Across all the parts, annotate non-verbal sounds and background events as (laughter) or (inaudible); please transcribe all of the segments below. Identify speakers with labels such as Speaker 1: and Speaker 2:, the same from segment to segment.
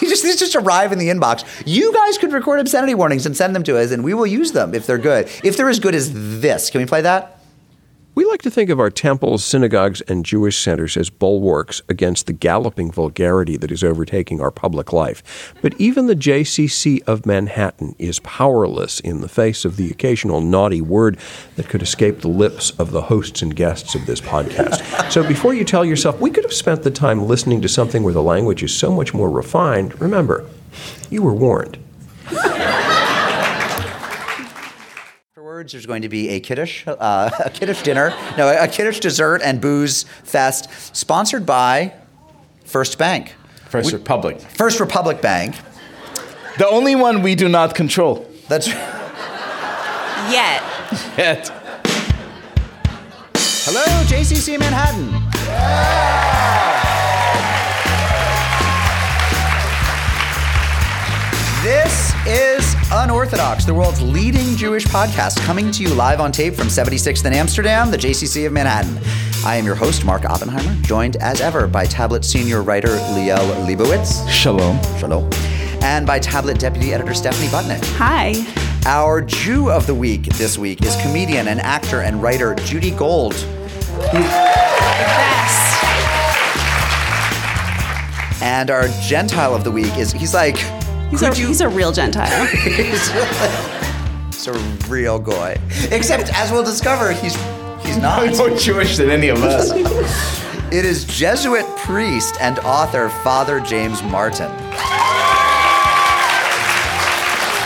Speaker 1: (laughs) just, these just arrive in the inbox. You guys could record obscenity warnings and send them to us, and we will use them if they're good. If they're as good as this, can we play that?
Speaker 2: We like to think of our temples, synagogues, and Jewish centers as bulwarks against the galloping vulgarity that is overtaking our public life. But even the JCC of Manhattan is powerless in the face of the occasional naughty word that could escape the lips of the hosts and guests of this podcast. so before you tell yourself, we could have spent the time listening to something where the language is so much more refined, remember, you were warned.
Speaker 1: Afterwards, there's going to be a kiddush, uh, (laughs) a kiddush dinner, no, a kiddush dessert and booze fest, sponsored by First Bank,
Speaker 3: First Republic.
Speaker 1: First Republic Bank.
Speaker 3: The only one we do not control.
Speaker 1: That's (laughs)
Speaker 4: Yet.
Speaker 3: Yet.
Speaker 1: hello, JCC Manhattan. This is Unorthodox, the world's leading Jewish podcast, coming to you live on tape from 76th in Amsterdam, the JCC of Manhattan. I am your host, Mark Oppenheimer, joined as ever by Tablet senior writer Liel Leibowitz.
Speaker 3: Shalom.
Speaker 1: Shalom. And by Tablet deputy editor Stephanie Butnick.
Speaker 4: Hi.
Speaker 1: Our Jew of the week this week is comedian and actor and writer Judy Gold.
Speaker 4: Best.
Speaker 1: And our Gentile of the week is he's like
Speaker 4: He's a,
Speaker 1: you-
Speaker 4: he's a real Gentile. (laughs)
Speaker 1: he's a real guy. Except as we'll discover, he's he's not.
Speaker 3: More Jewish than any of us. (laughs)
Speaker 1: It is Jesuit priest and author Father James Martin.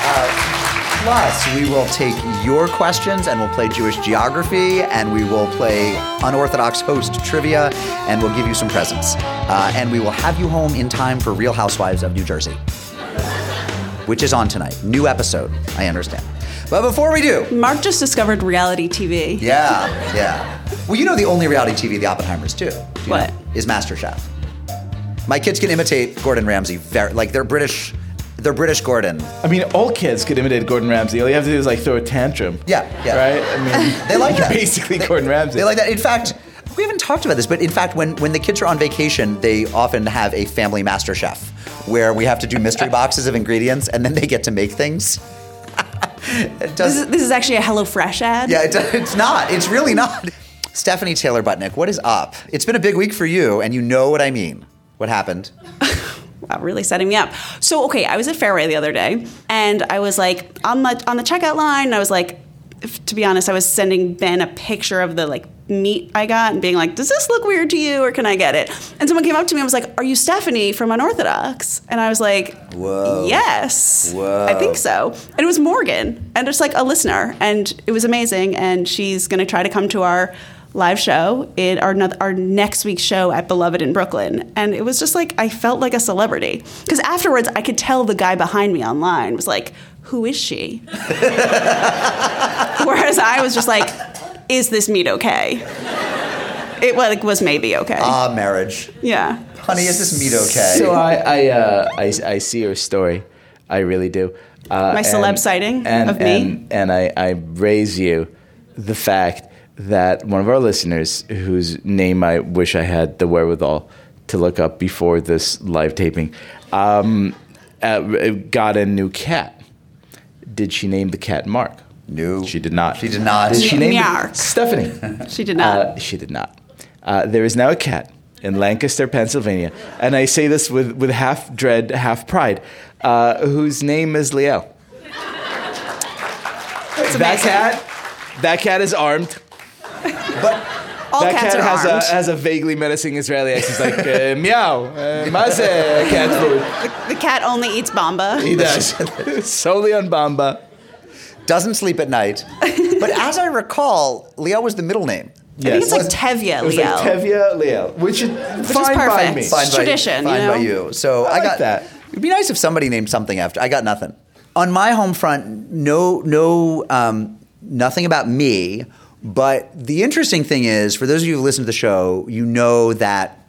Speaker 1: Uh, plus, we will take your questions and we'll play Jewish geography and we will play unorthodox host trivia and we'll give you some presents. Uh, and we will have you home in time for Real Housewives of New Jersey, which is on tonight. New episode, I understand. But before we do,
Speaker 4: Mark just discovered reality TV.
Speaker 1: yeah, yeah. Well, you know the only reality TV the Oppenheimers do. do
Speaker 4: What?
Speaker 1: know, is MasterChef. My kids can imitate Gordon Ramsay very like they're British. They're British Gordon.
Speaker 3: I mean, all kids could imitate Gordon Ramsay. All you have to do is like throw a tantrum.
Speaker 1: Yeah, yeah.
Speaker 3: Right? I mean, (laughs)
Speaker 1: They like (laughs) that.
Speaker 3: Basically,
Speaker 1: They-
Speaker 3: Gordon Ramsay.
Speaker 1: They like that. In fact, we haven't talked about this, but in fact, when when the kids are on vacation, they often have a family master chef where we have to do mystery boxes of ingredients, and then they get to make things. (laughs)
Speaker 4: This is, this is actually a HelloFresh ad.
Speaker 1: Yeah, it, it's not. It's really not. Stephanie Taylor Butnick, what is up? It's been a big week for you, and you know what I mean. What happened? (laughs)
Speaker 4: Wow, really setting me up. So, okay, I was at Fairway the other day, and I was like on the on the checkout line. And I was like, if- to be honest, I was sending Ben a picture of the like meat I got and being like, "Does this look weird to you, or can I get it?" And someone came up to me and was like, "Are you Stephanie from Unorthodox?" And I was like,
Speaker 1: Whoa.
Speaker 4: Yes,
Speaker 1: Whoa.
Speaker 4: I think so." And it was Morgan, and just like a listener, and it was amazing. And she's going to try to come to our live show in our our next week's show at Beloved in Brooklyn, and it was just like I felt like a celebrity because afterwards I could tell the guy behind me online was like, "Who is she?" (laughs) Whereas I was just like, "Is this meat okay?" It like was maybe okay.
Speaker 1: Ah, marriage.
Speaker 4: yeah.
Speaker 1: Honey, is this meat okay?
Speaker 3: So I I, uh, I I see your story. I really do. Uh,
Speaker 4: My celeb sighting of me?
Speaker 3: And, and I, I raise you the fact that one of our listeners, whose name I wish I had the wherewithal to look up before this live taping, um, uh, got a new cat. Did she name the cat Mark?
Speaker 1: No.
Speaker 3: She did not.
Speaker 1: She did not.
Speaker 3: Did she name it
Speaker 4: Meow.
Speaker 3: Stephanie? (laughs)
Speaker 4: She did not.
Speaker 3: Uh, she did not. Uh, there is now a cat in Lancaster, Pennsylvania, and I say this with, with half dread, half pride, uh, whose name is Leo. that
Speaker 4: amazing.
Speaker 3: cat, that cat is armed.
Speaker 1: But
Speaker 4: All
Speaker 3: that
Speaker 4: cats
Speaker 3: cat
Speaker 4: are
Speaker 3: has
Speaker 4: armed.
Speaker 3: a has a vaguely menacing Israeli accent. He's like uh, (laughs) meow, uh, maze, cat food.
Speaker 4: the cat only eats bamba.
Speaker 3: He does (laughs) solely on Bamba.
Speaker 1: Doesn't sleep at night. (laughs) But as I recall, Leo was the middle name.
Speaker 4: I think it's like
Speaker 1: Was-
Speaker 4: Tevye
Speaker 3: It was
Speaker 4: Leo.
Speaker 3: like Tevye Leo, which is fine by
Speaker 4: perfect.
Speaker 3: me.
Speaker 4: Fine. tradition,
Speaker 1: Fine
Speaker 4: you know?
Speaker 1: by you. So I,
Speaker 3: I like
Speaker 1: got
Speaker 3: that.
Speaker 1: It'd be nice if somebody named something after. I got nothing. On my home front, no, no, um, nothing about me. But the interesting thing is, for those of you who listen to the show, you know that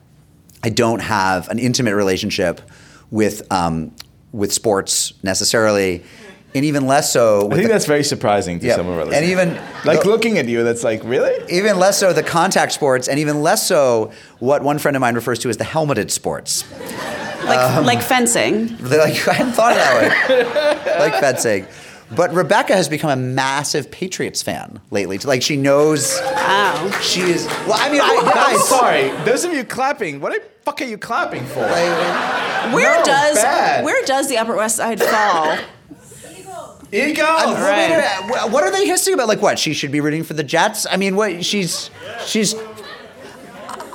Speaker 1: I don't have an intimate relationship with um, with sports necessarily, and even less so.
Speaker 3: I think
Speaker 1: the-
Speaker 3: that's very surprising to
Speaker 1: Yeah,
Speaker 3: some of our listeners.
Speaker 1: and even
Speaker 3: like
Speaker 1: the-
Speaker 3: looking at you, that's like really.
Speaker 1: even less so the contact sports, and even less so what one friend of mine refers to as the helmeted sports.
Speaker 4: Like um, like fencing.
Speaker 1: They're like, (laughs) I hadn't thought of that way. like fencing. But Rebecca has become a massive Patriots fan lately. Like she knows
Speaker 4: Wow.
Speaker 1: she is. Well, I mean, I, (laughs)
Speaker 3: I'm
Speaker 1: guys,
Speaker 3: sorry. Those of you clapping, what the fuck are you clapping for?
Speaker 1: Like,
Speaker 4: Where
Speaker 3: No,
Speaker 4: does
Speaker 3: bad.
Speaker 4: where does the Upper West Side fall?
Speaker 3: Eagles.
Speaker 1: I'm- wait,
Speaker 4: Right.
Speaker 1: wait, wait, What are they hissing about? Like what? She should be rooting for the Jets? I mean, what? She's she's.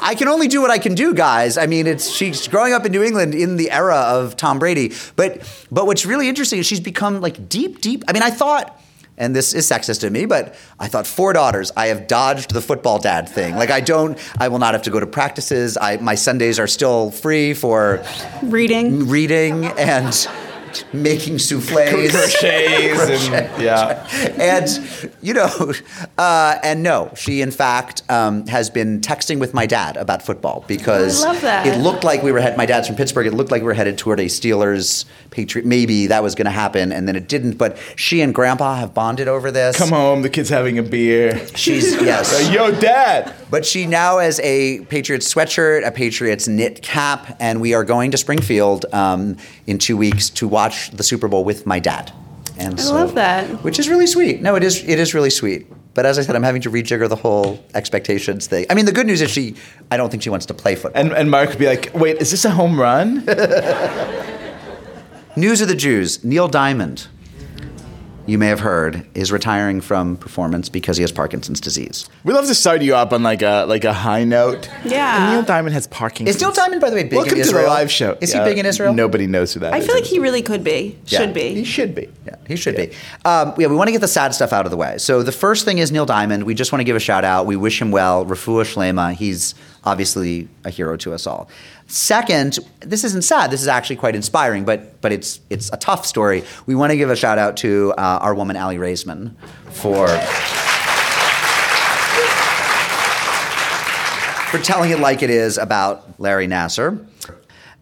Speaker 1: I can only do what I can do, guys. I mean, it's she's growing up in New England in the era of Tom Brady. But but what's really interesting is she's become like deep, deep. I mean, I thought. And this is sexist to me, but I thought four daughters. I have dodged the football dad thing. Like I don't. I will not have to go to practices. I my Sundays are still free for
Speaker 4: Reading.
Speaker 1: reading and making souffles. (laughs)
Speaker 3: Crochets and (laughs) yeah.
Speaker 1: and you know, uh, and no, she in fact um, has been texting with my dad about football because
Speaker 4: I love that.
Speaker 1: it looked like we were headed. My dad's from Pittsburgh. It looked like we were headed toward a Steelers Patriot. Maybe that was going to happen, and then it didn't. But she and Grandpa have bonded over this.
Speaker 3: Come home, the kid's having a beer.
Speaker 1: She's (laughs) yes.
Speaker 3: Yo, dad.
Speaker 1: But she now has a Patriots sweatshirt, a Patriots knit cap, and we are going to Springfield um, in two weeks to watch the Super Bowl with my dad. And
Speaker 4: I love that.
Speaker 1: which is really sweet. No, it is it is really sweet. But as I said, I'm having to rejigger the whole expectations thing. I mean, the good news is she. I don't think she wants to play football.
Speaker 3: And and Mark would be like, wait, is this a home run? (laughs)
Speaker 1: News of the Jews. Neil Diamond, you may have heard, is retiring from performance because he has Parkinson's disease.
Speaker 3: we love to start you up on like a like a high note.
Speaker 4: Yeah.
Speaker 3: And Neil Diamond has parking.
Speaker 1: Is Neil Diamond, by the way, big
Speaker 3: Welcome
Speaker 1: in
Speaker 3: to the live show.
Speaker 1: Is he
Speaker 3: Uh,
Speaker 1: big in Israel?
Speaker 3: Nobody knows who that
Speaker 4: I
Speaker 3: is.
Speaker 4: feel like he really could be.
Speaker 1: Yeah.
Speaker 4: Should be.
Speaker 3: He should be.
Speaker 1: Yeah, he should be. Um, yeah, we want to get the sad stuff out of the way. So the first thing is Neil Diamond. We just want to give a shout out. We wish him well. Rafua Shlema. He's obviously a hero to us all. Second, this isn't sad. This is actually quite inspiring, but but it's it's a tough story. We want to give a shout out to uh, our woman Aly Raisman for. For telling it like it is about Larry Nassar.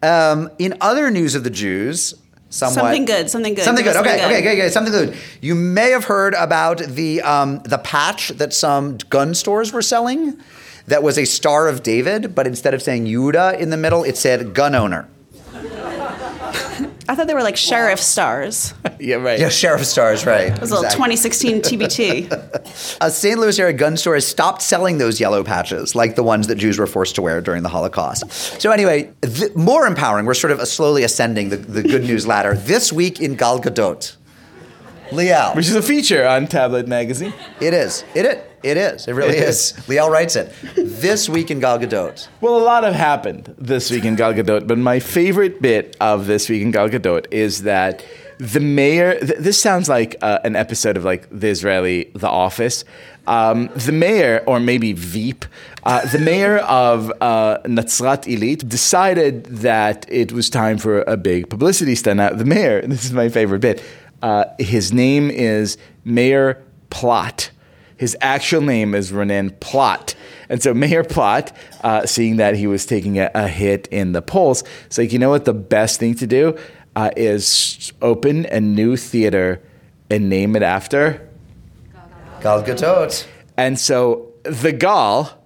Speaker 1: Um, in other news of the Jews, somewhat,
Speaker 4: Something good, something good.
Speaker 1: Something good. Okay,
Speaker 4: something
Speaker 1: okay,
Speaker 4: good.
Speaker 1: okay, okay. Something good. You may have heard about the um, the patch that some gun stores were selling. That was a Star of David, but instead of saying Yehuda in the middle, it said gun owner.
Speaker 4: I thought they were like sheriff stars. (laughs)
Speaker 3: Yeah, right.
Speaker 1: Yeah, sheriff stars, right?
Speaker 4: It was a little 2016 TBT. (laughs)
Speaker 1: A St. Louis area gun store has stopped selling those yellow patches, like the ones that Jews were forced to wear during the Holocaust. So, anyway, th- more empowering. We're sort of slowly ascending the, the good news ladder. This week in Gal Gadot, Liel.
Speaker 3: Which is a feature on Tablet Magazine.
Speaker 1: It is. It is. It is. It really
Speaker 3: It
Speaker 1: is. Liel writes it. This week in Gal Gadot.
Speaker 3: Well, a lot have happened this week in Gal Gadot, but my favorite bit of this week in Gal Gadot is that the mayor. Th- this sounds like uh, an episode of like the Israeli The Office. Um, the mayor, or maybe Veep, uh, the mayor of uh, Natzrat Illit decided that it was time for a big publicity stunt. Now, the mayor, (laughs) this is my favorite bit, uh, his name is Mayor Plot. His actual name is Renan Plot. And so Mayor Plot, uh, seeing that he was taking a, a hit in the polls, is like, you know what the best thing to do uh, is open a new theater and name it after?
Speaker 1: Gal Gadot.
Speaker 3: And so the Gal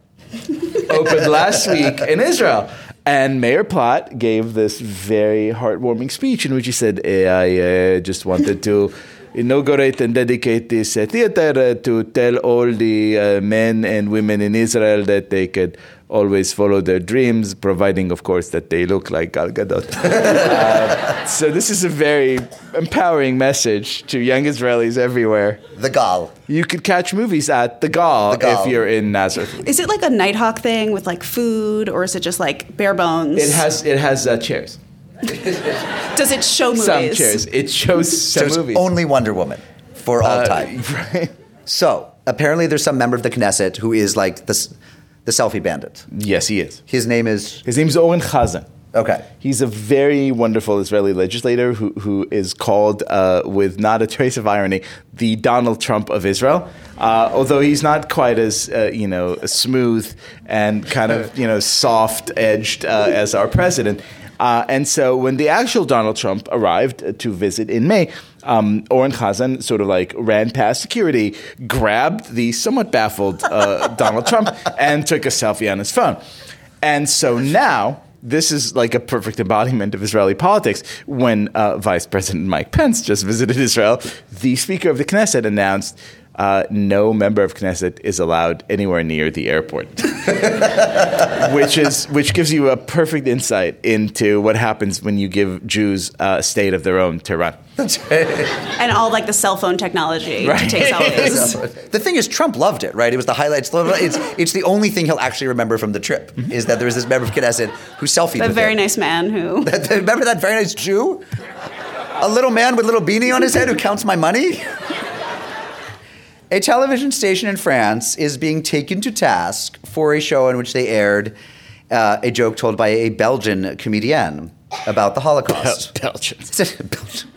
Speaker 3: opened last week in Israel. And Mayor Plot gave this very heartwarming speech in which he said, "Eh, I uh, just wanted to inaugurate and dedicate this uh, theater uh, to tell all the uh, men and women in Israel that they could always follow their dreams, providing, of course, that they look like Gal Gadot. (laughs) Uh, so this is a very empowering message to young Israelis everywhere.
Speaker 1: The Gal.
Speaker 3: You could catch movies at the Gal,
Speaker 1: The Gal.
Speaker 3: if you're in Nazareth.
Speaker 4: Is it like a Nitehawk thing with like food, or is it just like bare bones?
Speaker 3: It has it has uh, chairs,
Speaker 4: Does it show movies?
Speaker 3: some chairs. It shows some
Speaker 1: Shows
Speaker 3: movies.
Speaker 1: only Wonder Woman for all
Speaker 3: Uh,
Speaker 1: time. (laughs)
Speaker 3: right.
Speaker 1: So apparently, there's some member of the Knesset who is like the, the selfie bandit.
Speaker 3: Yes, he is.
Speaker 1: His name is
Speaker 3: His name's Oren Chazan.
Speaker 1: okay.
Speaker 3: He's a very wonderful Israeli legislator who, who is called, uh, with not a trace of irony, the Donald Trump of Israel. Uh, although he's not quite as uh, you know smooth and kind of you know soft edged uh, as our president. Uh, and so when the actual Donald Trump arrived uh, to visit in May, um, Oren Chazan sort of like ran past security, grabbed the somewhat baffled uh, (laughs) Donald Trump, and took a selfie on his phone. And so now this is like a perfect embodiment of Israeli politics. When uh, Vice President Mike Pence just visited Israel, the Speaker of the Knesset announced uh, no member of Knesset is allowed anywhere near the airport, (laughs) which is which gives you a perfect insight into what happens when you give Jews a state of their own to run.
Speaker 4: and all like the cell phone technology to take selfies. (laughs)
Speaker 1: The thing is, Trump loved it, right? It was the highlights. It's, it's the only thing he'll actually remember from the trip is that there was this member of Knesset who selfied
Speaker 4: a very
Speaker 1: him.
Speaker 4: nice man who. (laughs)
Speaker 1: Remember that very nice Jew? A little man with a little beanie on his head who counts my money? A television station in France is being taken to task for a show in which they aired uh, a joke told by a Belgian comedian about the Holocaust.
Speaker 3: Belgians.
Speaker 1: Belgian.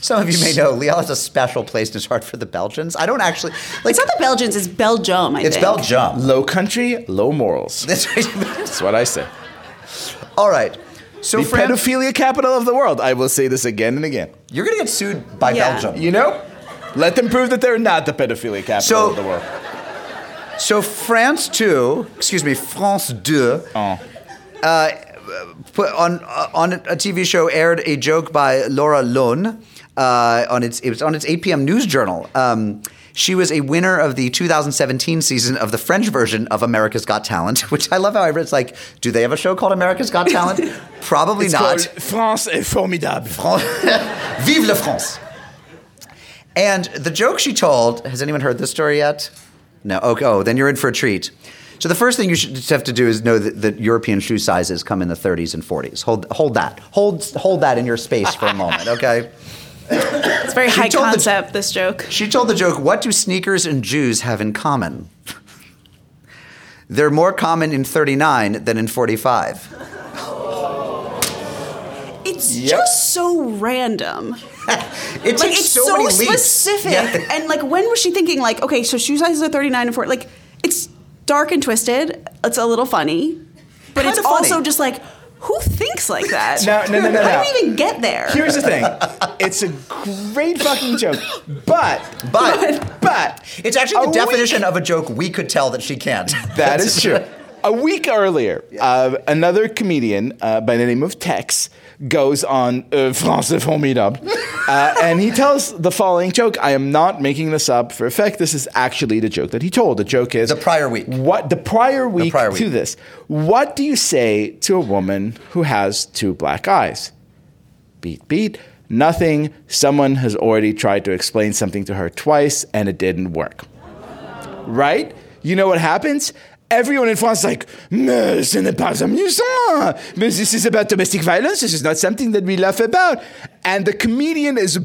Speaker 1: Some of you may know Liel has a special place in his heart for the Belgians. I don't actually like.
Speaker 4: It's not the Belgians, it's Belgium, I
Speaker 1: It's
Speaker 4: think.
Speaker 1: Belgium.
Speaker 3: Low country, low morals. (laughs)
Speaker 1: That's right.
Speaker 3: That's what I say.
Speaker 1: All right. So,
Speaker 3: The
Speaker 1: Fran,
Speaker 3: pedophilia capital of the world. I will say this again and again.
Speaker 1: you're going to get sued by
Speaker 4: Yeah.
Speaker 1: Belgium.
Speaker 3: You know, let them prove that they're not the pedophilia capital
Speaker 1: So-
Speaker 3: of the world.
Speaker 1: So France 2, excuse me, France 2,
Speaker 3: Oh.
Speaker 1: put on uh, on a TV show aired a joke by Laura Laune uh, on its it was on its 8 p.m. news journal. Um, she was a winner of the 2017 season of the French version of America's Got Talent, (laughs) which I love how I read. It's like, do they have a show called America's Got Talent? (laughs) Probably
Speaker 3: It's
Speaker 1: not.
Speaker 3: France est formidable.
Speaker 1: France (laughs) Vive la France. And the joke she told, has anyone heard this story yet? No. Okay. Oh, then you're in for a treat. So the first thing you should have to do is know that, that European shoe sizes come in the 30s and 40s. Hold, hold that. Hold, hold that in your space for a moment, okay?
Speaker 4: It's very high
Speaker 1: told the-
Speaker 4: concept, this joke.
Speaker 1: She told the joke, what do sneakers and Jews have in common? They're more common in 39 than in 45.
Speaker 4: It's
Speaker 1: Yep.
Speaker 4: just so random. (laughs)
Speaker 1: It
Speaker 4: Like it's
Speaker 1: so,
Speaker 4: so,
Speaker 1: many leaps.
Speaker 4: specific.
Speaker 1: Yeah.
Speaker 4: And like when was she thinking like, okay, so shoe sizes are 39 and 40. Like it's dark and twisted. It's a little funny. But
Speaker 1: Kinda
Speaker 4: it's
Speaker 1: funny.
Speaker 4: also just like who thinks like that?
Speaker 3: No, no, no, no, (laughs)
Speaker 4: How
Speaker 3: no.
Speaker 4: do you even get there?
Speaker 3: Here's the thing. It's a great fucking joke. But,
Speaker 1: But
Speaker 3: but,
Speaker 1: it's actually the definition
Speaker 3: week-
Speaker 1: of a joke we could tell that she can't. (laughs)
Speaker 3: That is true. A week earlier, uh, another comedian uh, by the name of Tex goes on uh, France est formidable, uh, and he tells the following joke. I am not making this up for effect. This is actually the joke that he told. The joke is
Speaker 1: The prior week.
Speaker 3: What the prior week
Speaker 1: prior
Speaker 3: to this? What do you say to a woman who has two black eyes? Beat, beat. Nothing. Someone has already tried to explain something to her twice, and it didn't work right? You know what happens? Everyone in France is like, mais ce n'est pas amusant. Mais this is about domestic violence. This is not something that we laugh about. And the comedian is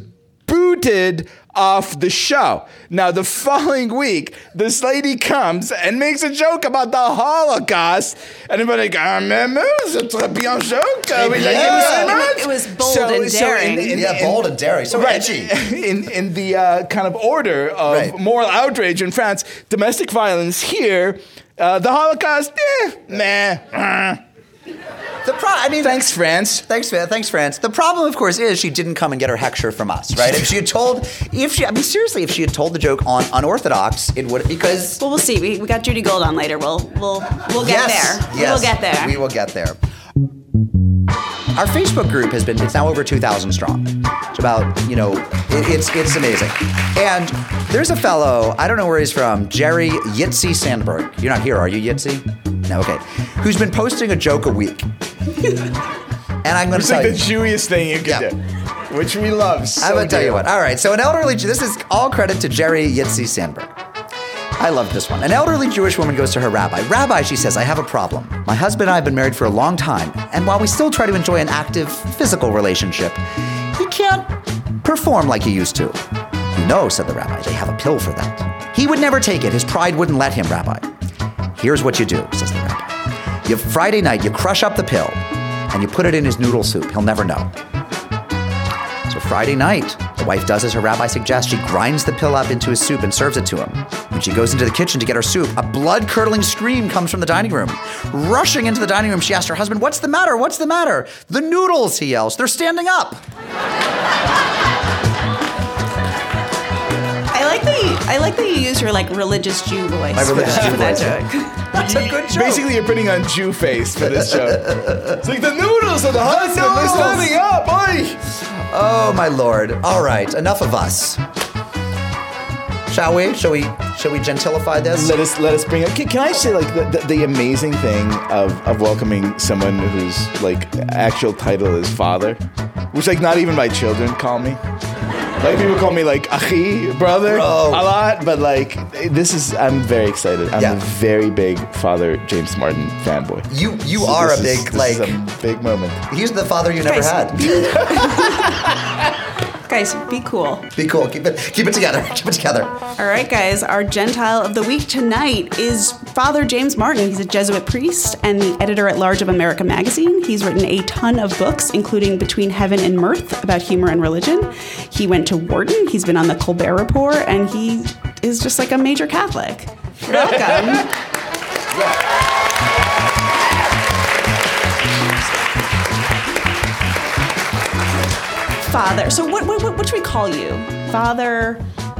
Speaker 3: booted off the show. Now, the following week, this lady comes and makes a joke about the Holocaust. And everybody's like, ah, mais, mais, c'est très bien joke. We like it so
Speaker 1: Yeah.
Speaker 4: It was bold and daring.
Speaker 1: yeah, bold and daring. So
Speaker 3: Right.
Speaker 1: edgy.
Speaker 3: In, in the uh, kind of order of
Speaker 1: Right.
Speaker 3: moral outrage in France, domestic violence here, uh, the Holocaust, eh, meh. (laughs)
Speaker 1: The pro- I mean,
Speaker 3: Thanks, France.
Speaker 1: Thanks, thanks, France. The problem, of course, is she didn't come and get her hechsher from us, right? If she had told, if she, I mean, seriously, if she had told the joke on unorthodox, it would because
Speaker 4: well, we'll see. We, we got Judy Gold on later. We'll we'll we'll get
Speaker 1: yes,
Speaker 4: there.
Speaker 1: yes,
Speaker 4: We'll get there.
Speaker 1: We will get there. Our Facebook group has been, it's now over 2,000 strong. It's about, you know, it, it's, it's amazing. And there's a fellow, I don't know where he's from, Jerry Yitzi Sandberg. You're not here, are you, Yitzi? No, okay. Who's been posting a joke a week. (laughs) and I'm going to
Speaker 3: It's
Speaker 1: tell
Speaker 3: like
Speaker 1: you.
Speaker 3: the Jewiest thing you could
Speaker 1: Yeah.
Speaker 3: do, which we love. So
Speaker 1: I'm gonna tell you what. All right, so an elderly. This is all credit to Jerry Yitzi Sandberg. I love this one. An elderly Jewish woman goes to her rabbi. Rabbi, she says, I have a problem. My husband and I have been married for a long time, and while we still try to enjoy an active physical relationship, he can't perform like he used to. Know, said the rabbi, they have a pill for that. He would never take it. His pride wouldn't let him, Rabbi. Here's what you do, says the rabbi. You Friday night, you crush up the pill, and you put it in his noodle soup. He'll never know. So Friday night, the wife does as her rabbi suggests. She grinds the pill up into his soup and serves it to him. When she goes into the kitchen to get her soup, a blood curdling scream comes from the dining room. Rushing into the dining room, she asks her husband, What's the matter? What's the matter? The noodles, he yells. They're standing up.
Speaker 4: I like that you, I like that you use your like religious Jew voice.
Speaker 1: My religious
Speaker 4: for,
Speaker 1: Jew
Speaker 4: that
Speaker 1: voice.
Speaker 4: joke. (laughs)
Speaker 1: That's a good joke.
Speaker 3: Basically, you're putting on Jew face for this show. It's like the noodles of the Hudson. They're standing up. Oi!
Speaker 1: Oh my lord! All right, enough of us. Shall we? Shall we? Shall we gentilify this?
Speaker 3: Let us let us bring up. Can, can I say like the, the, the amazing thing of, of welcoming someone whose like actual title is father, which like not even my children call me. Like people call me like achi, brother,
Speaker 1: Bro.
Speaker 3: a lot, but like this is I'm very excited. I'm
Speaker 1: Yeah.
Speaker 3: a very big Father James Martin fanboy.
Speaker 1: You you
Speaker 3: So
Speaker 1: are
Speaker 3: this
Speaker 1: a
Speaker 3: is-
Speaker 1: big
Speaker 3: this
Speaker 1: like.
Speaker 3: is a big moment.
Speaker 1: he's the father you never
Speaker 4: Guys,
Speaker 1: had. (laughs) (laughs)
Speaker 4: Guys, be cool.
Speaker 1: Be cool. Keep it keep it together. (laughs) Keep it together.
Speaker 4: All right, guys. Our Gentile of the week tonight is Father James Martin. He's a Jesuit priest and the editor at large of America Magazine. He's written a ton of books, including Between Heaven and Mirth about humor and religion. He went to Wharton. He's been on the Colbert Report, and he is just like a major Catholic. (laughs) Welcome. Father. So what, what, what, should we call you? Father,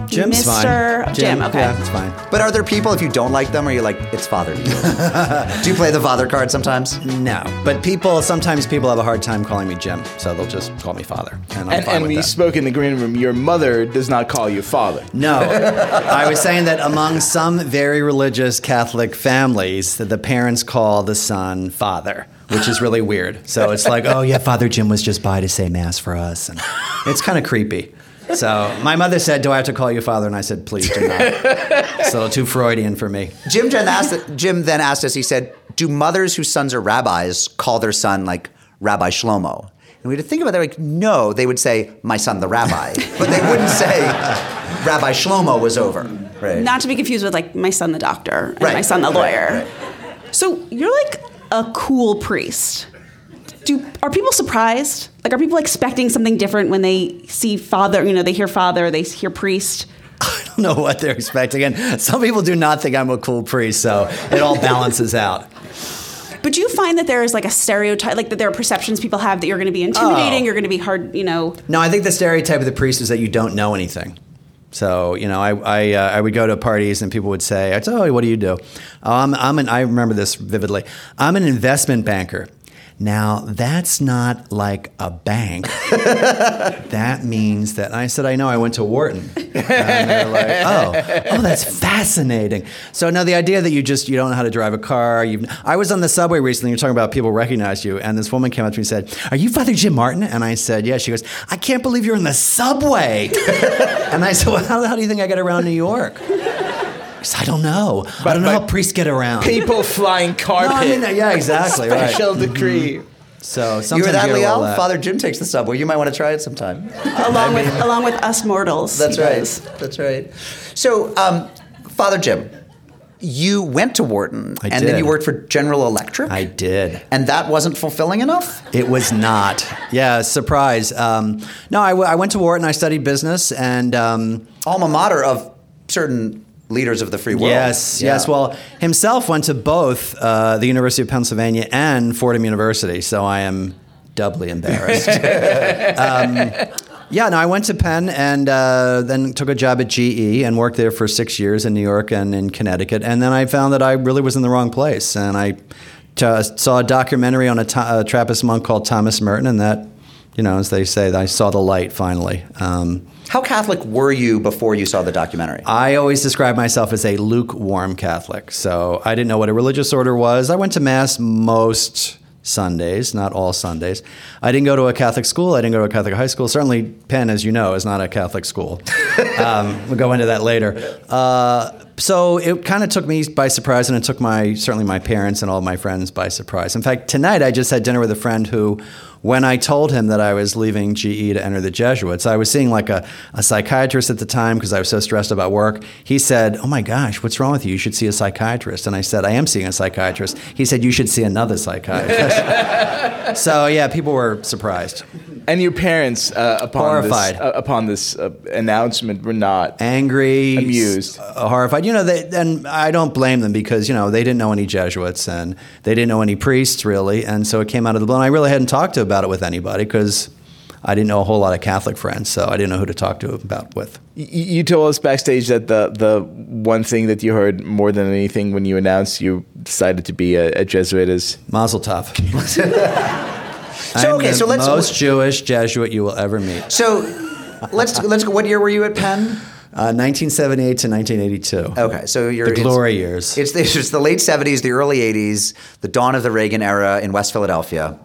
Speaker 5: Jim's
Speaker 4: Mr.
Speaker 5: fine.
Speaker 4: Jim. Okay.
Speaker 5: Yeah, it's fine.
Speaker 1: But are there people if you don't like them, are you like it's father? to you? (laughs) Do you play the father card sometimes?
Speaker 5: No, but people sometimes people have a hard time calling me Jim, so they'll just call me father, and I'm
Speaker 3: And,
Speaker 5: fine
Speaker 3: and
Speaker 5: with
Speaker 3: we
Speaker 5: that.
Speaker 3: spoke in the green room. Your mother does not call you father.
Speaker 5: No, I was saying that among some very religious Catholic families, that the parents call the son father, which is really weird. So it's like, oh yeah, Father Jim was just by to say mass for us, and it's kind of creepy. So my mother said, "Do I have to call you father?" And I said, "Please do not." (laughs) It's a little too Freudian for me.
Speaker 1: Jim then asked Jim then asked us, he said, Do mothers whose sons are rabbis call their son like Rabbi Shlomo? And we had to think about that, like, no, they would say, My son the rabbi. But they wouldn't say Rabbi Shlomo was over. Right.
Speaker 4: Not to be confused with like my son the doctor and
Speaker 1: Right,
Speaker 4: my son the
Speaker 1: right,
Speaker 4: lawyer.
Speaker 1: right.
Speaker 4: So you're like a cool priest. Do are people surprised? Like are people expecting something different when they see father, you know, they hear father, they hear priest? (laughs)
Speaker 5: I don't know what they're expecting, and some people do not think I'm a cool priest, so it all balances out.
Speaker 4: But do you find that there is like a stereotype, like that there are perceptions people have that you're going to be intimidating,
Speaker 5: Oh.
Speaker 4: you're going to be hard, you know?
Speaker 5: No, I think the stereotype of the priest is that you don't know anything. So you know, I I, uh, I would go to parties and people would say, "I "Oh, what do you do?" I'm I'm an I remember this vividly. I'm an investment banker. Now that's not like a bank. (laughs) that means that I said, "I know. I went to Wharton." And they're like, (laughs) "Oh, oh, that's fascinating." So now the idea that you just you don't know how to drive a car. You, I was on the subway recently. You're talking about people recognize you, and this woman came up to me and said, "Are you Father Jim Martin?" And I said, "Yeah." She goes, "I can't believe you're in the subway." (laughs) and I said, "Well, how, how do you think I get around New York?" She said, I don't know. I don't know how priests get around.
Speaker 3: People flying (laughs)
Speaker 5: No,
Speaker 3: carpet.
Speaker 5: I mean, yeah, (laughs) exactly. Right.
Speaker 3: Special decree.
Speaker 5: So
Speaker 1: You
Speaker 5: sometimes
Speaker 1: were that,
Speaker 5: you get a little
Speaker 1: Liel?
Speaker 5: that.
Speaker 1: Father Jim takes the subway. You might want to try it sometime. (laughs)
Speaker 4: Along with along with us mortals.
Speaker 1: That's right.
Speaker 4: does.
Speaker 1: That's right. So, um, Father Jim, you went to Wharton
Speaker 5: I
Speaker 1: and then you worked for General Electric.
Speaker 5: I did.
Speaker 1: And that wasn't fulfilling enough?
Speaker 5: It was not. Yeah, surprise. Um, no, I, w- I went to Wharton. I studied business, and um,
Speaker 1: Alma mater of certain leaders of the free world.
Speaker 5: yes,
Speaker 1: Yeah.
Speaker 5: yes. Well, himself went to both uh, the University of Pennsylvania and Fordham University, so I am doubly embarrassed. (laughs) um, yeah, no, I went to Penn and uh, then took a job at GE and worked there for six years in New York and in Connecticut, and then I found that I really was in the wrong place, and I t- saw a documentary on a, Trappist monk called Thomas Merton, and that, you know, as they say, I saw the light finally. Um,
Speaker 1: How Catholic were you before you saw the documentary?
Speaker 5: I always describe myself as a lukewarm Catholic. So I didn't know what a religious order was. I went to Mass most Sundays, not all Sundays. I didn't go to a Catholic school. I didn't go to a Catholic high school. Certainly, Penn, as you know, is not a Catholic school. (laughs) um, we'll go into that later. Uh, so it kind of took me by surprise, and it took my certainly my parents and all my friends by surprise. In fact, tonight I just had dinner with a friend who, when I told him that I was leaving GE to enter the Jesuits, I was seeing like a, a psychiatrist at the time because I was so stressed about work. He said, "Oh my gosh, what's wrong with you? You should see a psychiatrist." And I said, "I am seeing a psychiatrist." He said, "You should see another psychiatrist." (laughs) so yeah, people were surprised.
Speaker 3: And your parents, uh, upon
Speaker 5: Horrified.
Speaker 3: this, uh, upon this uh, announcement, were not.
Speaker 5: angry,
Speaker 3: Amused.
Speaker 5: uh, horrified. You know, they, and I don't blame them because you know they didn't know any Jesuits and they didn't know any priests really, and so it came out of the blue. And I really hadn't talked to about it with anybody because I didn't know a whole lot of Catholic friends, so I didn't know who to talk to about with.
Speaker 3: You told us backstage that the the one thing that you heard more than anything when you announced you decided to be a, a Jesuit is
Speaker 5: Mazel tov. (laughs)
Speaker 1: So, okay,
Speaker 5: the
Speaker 1: so let's-
Speaker 5: most Jewish Jesuit you will ever meet.
Speaker 1: So let's let's go. What year were you at Penn?
Speaker 5: Uh, 1978 to 1982.
Speaker 1: Okay, so you're
Speaker 5: The
Speaker 1: it's-
Speaker 5: glory years.
Speaker 1: It's the, (laughs) it's the late '70s, the early '80s, the dawn of the Reagan era in West Philadelphia,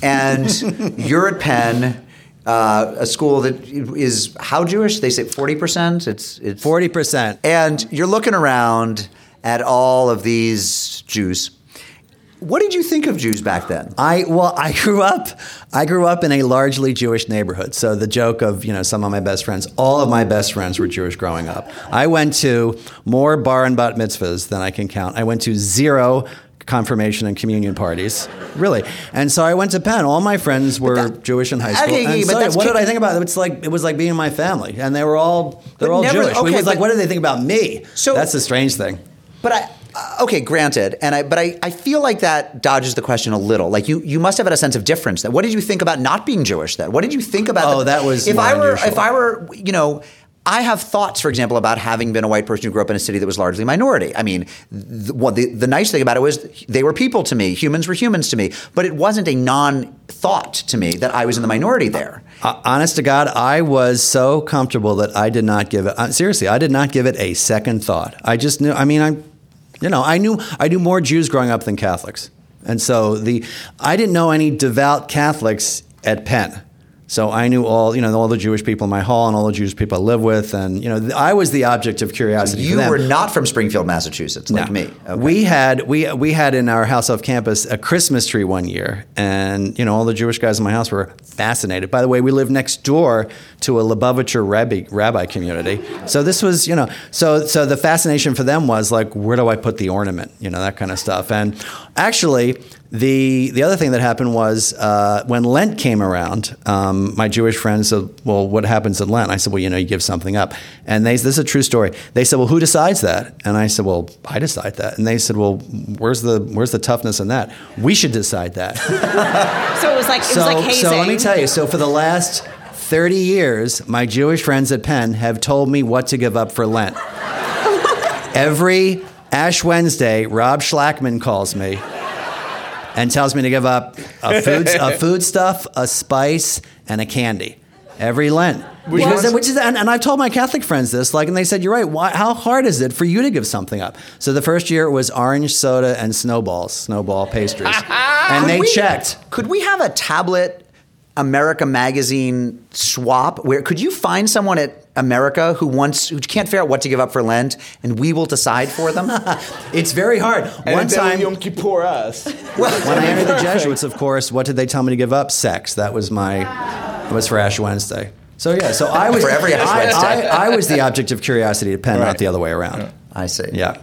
Speaker 1: and (laughs) you're at Penn, uh, a school that is how Jewish? They say forty percent. It's it's
Speaker 5: 40%.
Speaker 1: and you're looking around at all of these Jews. What did you think of Jews back then?
Speaker 5: I well, I grew up. I grew up in a largely Jewish neighborhood. So the joke of you know some of my best friends, all of my best friends were Jewish growing up. I went to more bar and bat mitzvahs than I can count. I went to zero confirmation and communion parties, really. And so I went to Penn. All my friends were Jewish in high school.
Speaker 1: Okay,
Speaker 5: and
Speaker 1: but
Speaker 5: so, what did I think about it? It's like it was like being in my family, and they were all they
Speaker 1: But
Speaker 5: all
Speaker 1: never-
Speaker 5: Jewish.
Speaker 1: okay,
Speaker 5: we was like, what do they think about me?
Speaker 1: So-
Speaker 5: that's the strange thing.
Speaker 1: But I okay, granted, and I but I, I feel like that dodges the question a little. Like you you must have had a sense of difference. Then what did you think about not being Jewish? Then what did you think about?
Speaker 5: Oh,
Speaker 1: the-
Speaker 5: that was
Speaker 1: if I were
Speaker 5: unusual.
Speaker 1: if I were you know. I have thoughts, for example, about having been a white person who grew up in a city that was largely minority. I mean, the, what the, the nice thing about it was they were people to me. Humans were humans to me. But it wasn't a non-thought to me that I was in the minority there.
Speaker 5: Uh, honest to God, I was so comfortable that I did not give it. Uh, seriously, I did not give it a second thought. I just knew. I mean, I, you know, I knew I knew more Jews growing up than Catholics, and so the I didn't know any devout Catholics at Penn. So I knew all, you know, all the Jewish people in my hall and all the Jewish people I live with, and you know, I was the object of curiosity. for
Speaker 1: You were not from Springfield, Massachusetts, like
Speaker 5: No.
Speaker 1: me. Okay.
Speaker 5: We had we we had in our house off campus a Christmas tree one year, and you know all the Jewish guys in my house were fascinated. By the way, we lived next door to a Lubavitcher rabbi rabbi community, so this was you know so so the fascination for them was like where do I put the ornament, you know that kind of stuff. And actually, the the other thing that happened was uh, when Lent came around, um, my Jewish friends said, "Well, what happens at Lent?" I said, "Well, you know, you give something up." And they this is a true story. They said, "Well, who decides that?" And I said, "Well, I decide that." And they said, "Well, where's the where's the toughness in that? We should decide that." (laughs)
Speaker 4: So it was like it
Speaker 5: so,
Speaker 4: was like hazing.
Speaker 5: so let me tell you. So for the last thirty years, my Jewish friends at Penn have told me what to give up for Lent. (laughs) Every Ash Wednesday, Rob Schlackman calls me and tells me to give up a food, a (laughs) food stuff, a spice, and a candy every Lent. Which, is, which is and, and I've told my Catholic friends this, like, and they said, "You're right. Why, how hard is it for you to give something up?" So the first year it was orange soda and snowballs, snowball pastries, (laughs) and they
Speaker 1: we-
Speaker 5: checked.
Speaker 1: Could we have a tablet America magazine swap where could you find someone at America who wants who can't figure out what to give up for Lent and we will decide for them? (laughs)
Speaker 5: It's very hard. One time,
Speaker 3: Yom Kippur us. (laughs)
Speaker 5: Well, when I entered the Jesuits, of course, what did they tell me to give up? Sex. That was my it was for Ash Wednesday. So yeah, so I was (laughs)
Speaker 1: For every Ash
Speaker 5: I,
Speaker 1: Wednesday.
Speaker 5: I, I was the object of curiosity to Penn,
Speaker 3: Right.
Speaker 5: not the other way around.
Speaker 1: I see.
Speaker 5: Yeah.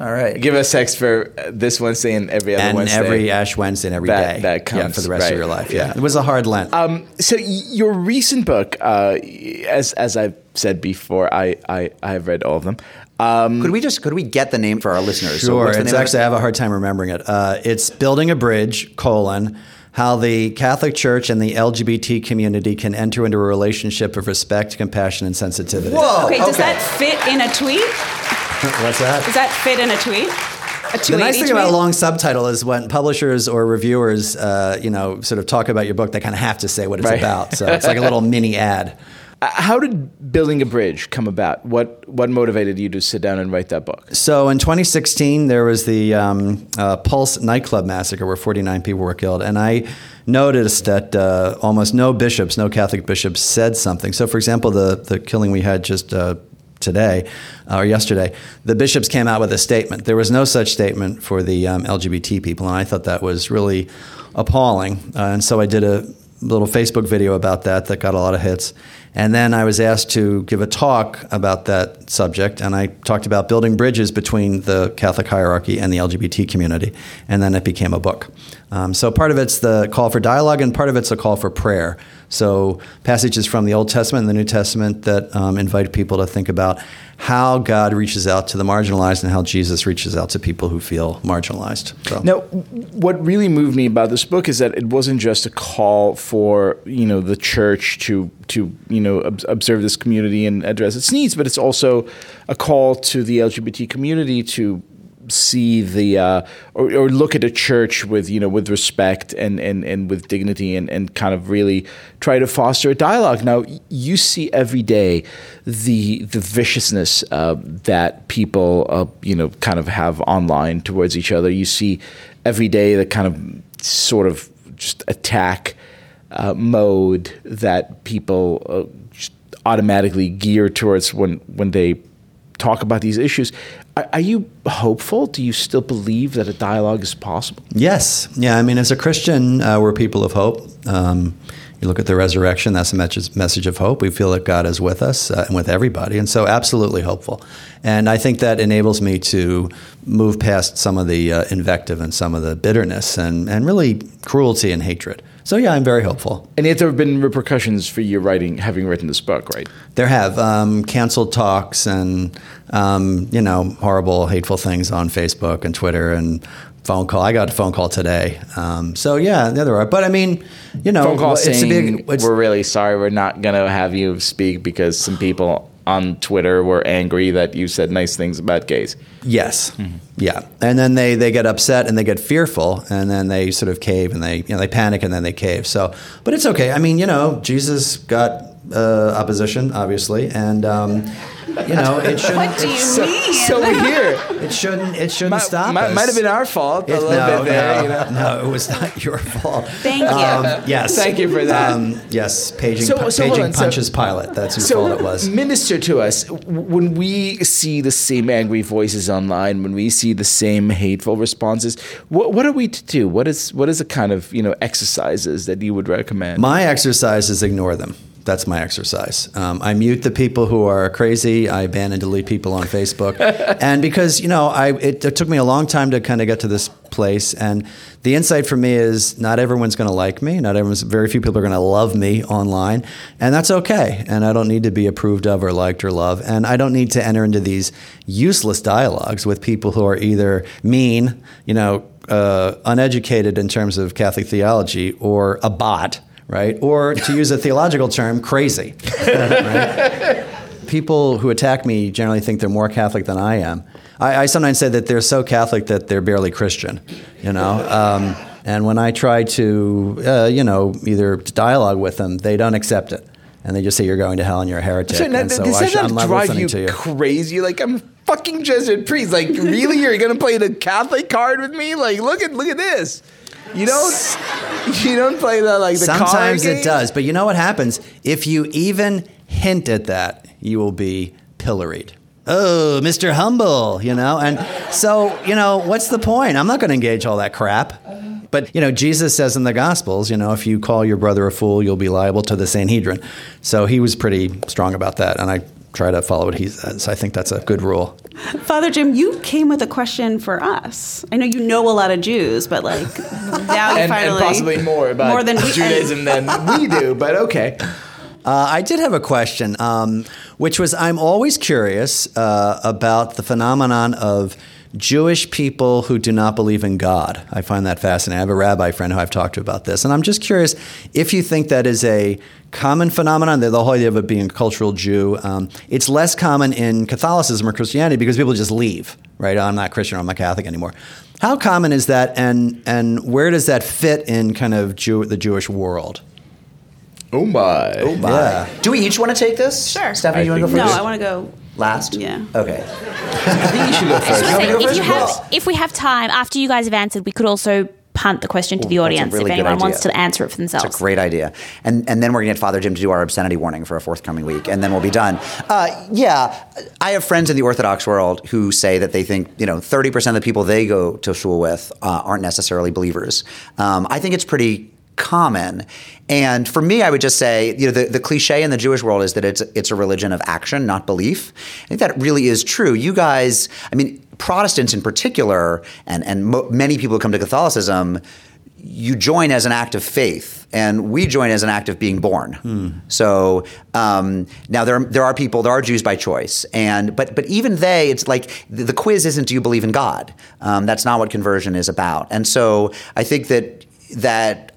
Speaker 1: All right.
Speaker 3: Give us sex for uh, this Wednesday and every other
Speaker 5: and
Speaker 3: Wednesday.
Speaker 5: every Ash Wednesday and every day.
Speaker 3: That- that
Speaker 5: yeah,
Speaker 3: comes,
Speaker 5: for the rest
Speaker 3: right.
Speaker 5: of your life. Yeah.
Speaker 3: Yeah.
Speaker 5: it was a hard Lent.
Speaker 3: Um, so y- your recent book, uh, as as I've said before, I I I have read all of them. Um,
Speaker 1: Could we just could we get the name for our listeners? So
Speaker 5: Sure.
Speaker 1: what's the
Speaker 5: it's
Speaker 1: name
Speaker 5: actually,
Speaker 1: it?
Speaker 5: I have a hard time remembering it. Uh, it's Building a Bridge, colon, how the Catholic Church and the LGBT community can enter into a relationship of respect, compassion, and sensitivity.
Speaker 1: Whoa.
Speaker 4: okay, does
Speaker 1: okay.
Speaker 4: that fit in a tweet? (laughs)
Speaker 5: What's that?
Speaker 4: Does that fit in a tweet? A
Speaker 5: The nice
Speaker 4: 280
Speaker 5: thing about a long subtitle is when publishers or reviewers, uh, you know, sort of talk about your book, they kind of have to say what it's
Speaker 3: Right.
Speaker 5: about. So it's like a (laughs) little mini ad.
Speaker 3: Uh, how did building a bridge come about? What what motivated you to sit down and write that book?
Speaker 5: So in 2016, there was the um, uh, Pulse nightclub massacre where 49 people were killed, and I noticed that uh, almost no bishops, no Catholic bishops, said something. So, for example, the the killing we had just. Uh, Today uh, or yesterday, the bishops came out with a statement. There was no such statement for the um, LGBT people, and I thought that was really appalling. Uh, and so I did a little Facebook video about that that got a lot of hits. And then I was asked to give a talk about that subject, and I talked about building bridges between the Catholic hierarchy and the LGBT community, and then it became a book. Um, so part of it's the call for dialogue, and part of it's a call for prayer. So passages from the Old Testament and the New Testament that um, invite people to think about how God reaches out to the marginalized and how Jesus reaches out to people who feel marginalized. So.
Speaker 3: Now, what really moved me about this book is that it wasn't just a call for you know the church to to you know ob- observe this community and address its needs, but it's also a call to the LGBT community to see the uh, or, or, look at a church with you know with respect and and, and with dignity and, and kind of really try to foster a dialogue. Now you see every day the the viciousness uh, that people uh, you know kind of have online towards each other. You see every day the kind of sort of just attack uh, mode that people uh, automatically gear towards when when they talk about these issues. Are, are, you hopeful? Do you still believe that a dialogue is possible?
Speaker 5: Yes. Yeah. I mean, as a Christian, uh, we're people of hope. Um, you look at the resurrection, that's a message, of hope. We feel that God is with us uh, and with everybody. And so, absolutely hopeful. And I think that enables me to move past some of the uh, invective and some of the bitterness and, and really cruelty and hatred. So yeah, I'm very hopeful.
Speaker 3: And yet there have been repercussions for your writing, having written this book, right?
Speaker 5: There have um, canceled talks and um, you know horrible, hateful things on Facebook and Twitter and phone call. I got a phone call today. Um, so yeah, there are. But I mean, you know,
Speaker 3: phone call it's saying a big, we're really sorry, we're not going to have you speak because some people on Twitter were angry that you said nice things about gays.
Speaker 5: Yes. Mm-hmm. Yeah. And then they, they get upset and they get fearful and then they sort of cave and they you know they panic and then they cave. So, but it's okay. I mean, you know, Jesus got uh, opposition, obviously, and um, you know, it (laughs) shouldn't.
Speaker 4: what do you (laughs)
Speaker 3: so,
Speaker 4: mean?
Speaker 3: So we're here.
Speaker 5: It shouldn't. It shouldn't
Speaker 3: might,
Speaker 5: stop
Speaker 3: might,
Speaker 5: us.
Speaker 3: Might have been our fault.
Speaker 5: It,
Speaker 3: a little
Speaker 5: no,
Speaker 3: bit there.
Speaker 5: No,
Speaker 3: you know?
Speaker 5: no, it was not (laughs) your fault.
Speaker 4: Thank you. Um,
Speaker 5: yes.
Speaker 3: Thank you for that. Um,
Speaker 5: yes, paging, so, so paging Pontius so, Pilate. That's whose
Speaker 3: so
Speaker 5: fault it was.
Speaker 3: Minister to us when we see the same angry voices online, when we see the same hateful responses. What, what are we to do? What is what is the kind of you know exercises that you would recommend?
Speaker 5: My exercise is ignore them that's my exercise. Um, I mute the people who are crazy. I ban and delete people on Facebook, (laughs) and because you know, I it, it, took me a long time to kind of get to this place. And the insight for me is not everyone's going to like me. Not everyone's. Very few people are going to love me online, and that's okay. And I don't need to be approved of or liked or loved. And I don't need to enter into these useless dialogues with people who are either mean, you know, uh, uneducated in terms of Catholic theology, or a bot right? Or to use a theological term, crazy. (laughs) right? People who attack me generally think they're more Catholic than I am. I, I sometimes say that they're so Catholic that they're barely Christian, you know? Um, and when I try to, uh, you know, either dialogue with them, they don't accept it. And they just say you're going to hell and you're a heretic.
Speaker 3: So,
Speaker 5: and so
Speaker 3: does
Speaker 5: I
Speaker 3: that not drive you, you, crazy? Like I'm fucking Jesuit priest. Like really, you're gonna play the Catholic card with me? Like look at look at this. You don't. (laughs) You don't play the like the
Speaker 5: Sometimes it does, but you know what happens if you even hint at that, you will be pilloried. Oh, Mr. Humble, you know, and so you know what's the point? I'm not going to engage all that crap. But you know, Jesus says in the Gospels, you know, if you call your brother a fool, you'll be liable to the Sanhedrin. So he was pretty strong about that, and I try to follow what he says. I think that's a good rule.
Speaker 4: Father Jim, you came with a question for us. I know you know a lot of Jews, but like now you
Speaker 3: and,
Speaker 4: finally
Speaker 3: and possibly more about more than Judaism than we do. But okay.
Speaker 5: Uh, I did have a question, um, which was I'm always curious uh, about the phenomenon of Jewish people who do not believe in God. I find that fascinating. I have a rabbi friend who I've talked to about this, and I'm just curious if you think that is a common phenomenon. The whole idea of it being a cultural Jew. Um, it's less common in Catholicism or Christianity because people just leave. Right? I'm not Christian. or I'm not Catholic anymore. How common is that, and and where does that fit in kind of Jew, the Jewish world?
Speaker 3: Oh my!
Speaker 1: Oh my! Yeah. Do we each want to take this?
Speaker 4: Sure.
Speaker 1: Stephanie, you want to go first?
Speaker 4: No, I want to go
Speaker 1: last?
Speaker 4: Yeah.
Speaker 1: Okay.
Speaker 3: I think you should go first.
Speaker 6: Say, if, you have, if we have time after you guys have answered, we could also punt the question to the audience really if anyone wants to answer it for themselves.
Speaker 1: It's a great idea. And and then we're going to get Father Jim to do our obscenity warning for a forthcoming week, and then we'll be done. Uh, yeah, I have friends in the Orthodox world who say that they think you know 30% of the people they go to shul with uh, aren't necessarily believers. Um, I think it's pretty common. And for me, I would just say, you know, the, the cliche in the Jewish world is that it's it's a religion of action, not belief. I think that really is true. You guys, I mean, Protestants in particular, and and mo- many people who come to Catholicism you join as an act of faith, and we join as an act of being born. So um, now there there are people, there are Jews by choice, and but but even they, it's like the, the quiz isn't do you believe in God? Um, that's not what conversion is about. And so I think that that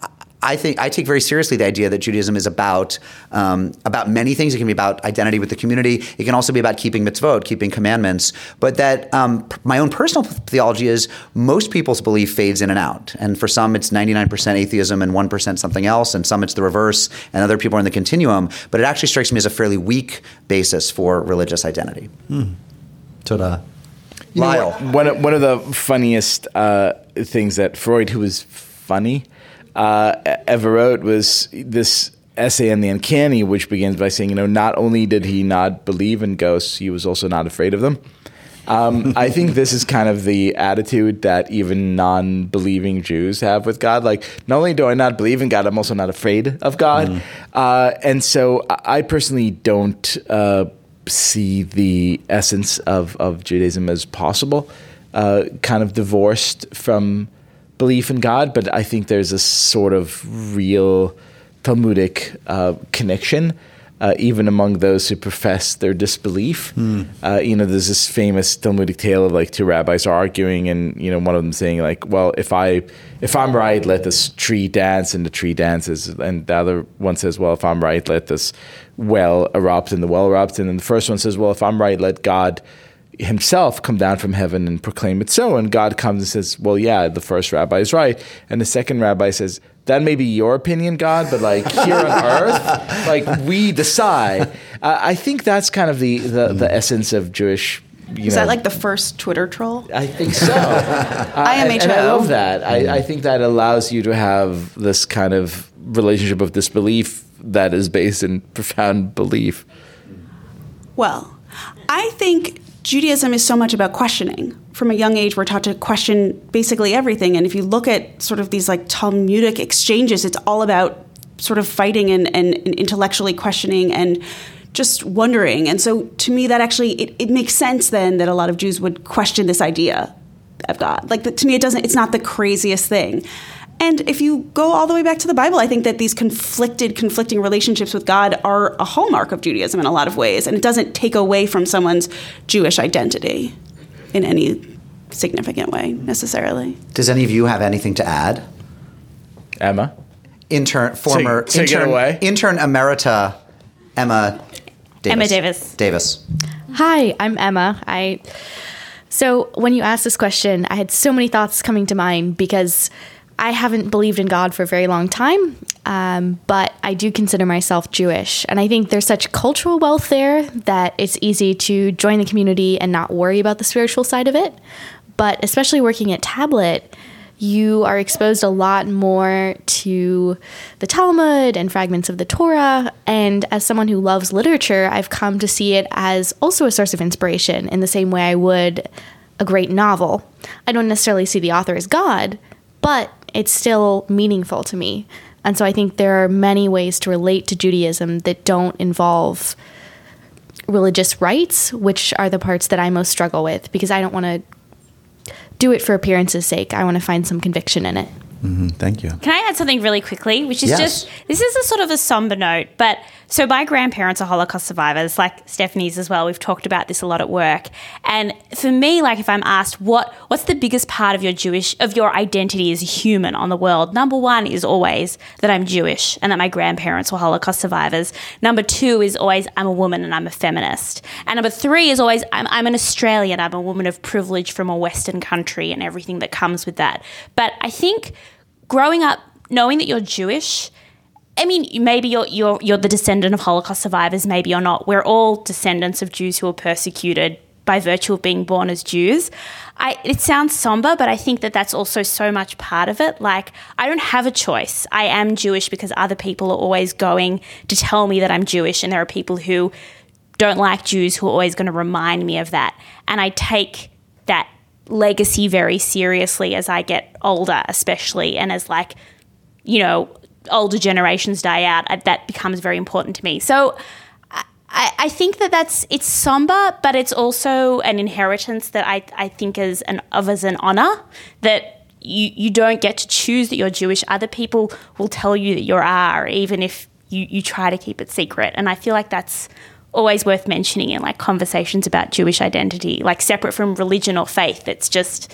Speaker 1: I think I take very seriously the idea that Judaism is about um, about many things. It can be about identity with the community. It can also be about keeping mitzvot, keeping commandments. But that um, p- my own personal theology is most people's belief fades in and out. And for some, it's 99% atheism and 1% something else. And some, it's the reverse. And other people are in the continuum. But it actually strikes me as a fairly weak basis for religious identity.
Speaker 5: Ta-da.
Speaker 1: Liel.
Speaker 3: One of, one of the funniest uh, things that Freud, who was funny, uh, ever wrote was this essay on the uncanny, which begins by saying, you know, not only did he not believe in ghosts, he was also not afraid of them. Um, (laughs) I think this is kind of the attitude that even non-believing Jews have with God. Like, not only do I not believe in God, I'm also not afraid of God. Uh, and so, I I personally don't uh, see the essence of of Judaism as possible, uh, kind of divorced from belief in God. But I think there's a sort of real Talmudic uh, connection uh, even among those who profess their disbelief. Uh, you know, there's this famous Talmudic tale of like two rabbis are arguing, and you know, one of them saying like, "Well, if I if I'm right, let this tree dance," and the tree dances, and the other one says, "Well, if I'm right, let this well erupt," and the well erupts, and then the first one says, "Well, if I'm right, let God." Himself come down from heaven and proclaim it so and god comes and says well yeah the first rabbi is right and the second rabbi says that may be your opinion god but like here on (laughs) earth like we decide uh, i think that's kind of the the, the essence of jewish you
Speaker 4: Is
Speaker 3: know,
Speaker 4: that like the first Twitter troll?
Speaker 3: I think so. (laughs) Uh, and, and I love that. I, I think that allows you to have this kind of relationship of disbelief that is based in profound belief.
Speaker 4: Well, I think Judaism is so much about questioning. From a young age, we're taught to question basically everything. And if you look at sort of these like Talmudic exchanges, it's all about sort of fighting and, and, and intellectually questioning and just wondering. And so to me, that actually, it, it makes sense then that a lot of Jews would question this idea of God. Like, the, to me, it doesn't, it's not the craziest thing. And if you go all the way back to the Bible, I think that these conflicted, conflicting relationships with God are a hallmark of Judaism in a lot of ways. And it doesn't take away from someone's Jewish identity in any significant way necessarily.
Speaker 1: Does any of you have anything to add?
Speaker 3: Emma?
Speaker 1: Intern, former
Speaker 3: take it
Speaker 1: intern,
Speaker 3: away.
Speaker 1: intern emerita Emma Davis.
Speaker 6: Emma Davis.
Speaker 1: Davis.
Speaker 7: Hi, I'm Emma. I so when you asked this question, I had so many thoughts coming to mind because I haven't believed in God for a very long time, um, but I do consider myself Jewish, and I think there's such cultural wealth there that it's easy to join the community and not worry about the spiritual side of it. But especially working at Tablet, you are exposed a lot more to the Talmud and fragments of the Torah. And as someone who loves literature, I've come to see it as also a source of inspiration in the same way I would a great novel. I don't necessarily see the author as God, but it's still meaningful to me. And so I think there are many ways to relate to Judaism that don't involve religious rites, which are the parts that I most struggle with because I don't want to do it for appearance's sake. I want to find some conviction in it. Mm-hmm.
Speaker 5: Thank you.
Speaker 6: Can I add something really quickly? Which is
Speaker 1: Yes.
Speaker 6: just this is a sort of a somber note, but so my grandparents are Holocaust survivors, like Stephanie's as well. We've talked about this a lot at work, and for me, like if I'm asked what what's the biggest part of your Jewish of your identity as a human on the world, number one is always that I'm Jewish and that my grandparents were Holocaust survivors. Number two is always I'm a woman and I'm a feminist, and number three is always I'm, I'm an Australian. I'm a woman of privilege from a Western country and everything that comes with that. But I think growing up knowing that you're Jewish, I mean, maybe you're you're you're the descendant of Holocaust survivors, maybe you're not. We're all descendants of Jews who were persecuted by virtue of being born as Jews. I, it sounds somber, but I think that that's also so much part of it. Like, I don't have a choice. I am Jewish because other people are always going to tell me that I'm Jewish, and there are people who don't like Jews who are always going to remind me of that. And I take that legacy very seriously as I get older, especially, and as like, you know, older generations die out, uh, that becomes very important to me. So I, I think that that's it's somber, but it's also an inheritance that I, I think is an of as an honor that you, you don't get to choose that you're Jewish. Other people will tell you that you are, even if you, you try to keep it secret. And I feel like that's always worth mentioning in like conversations about Jewish identity, like separate from religion or faith. It's just,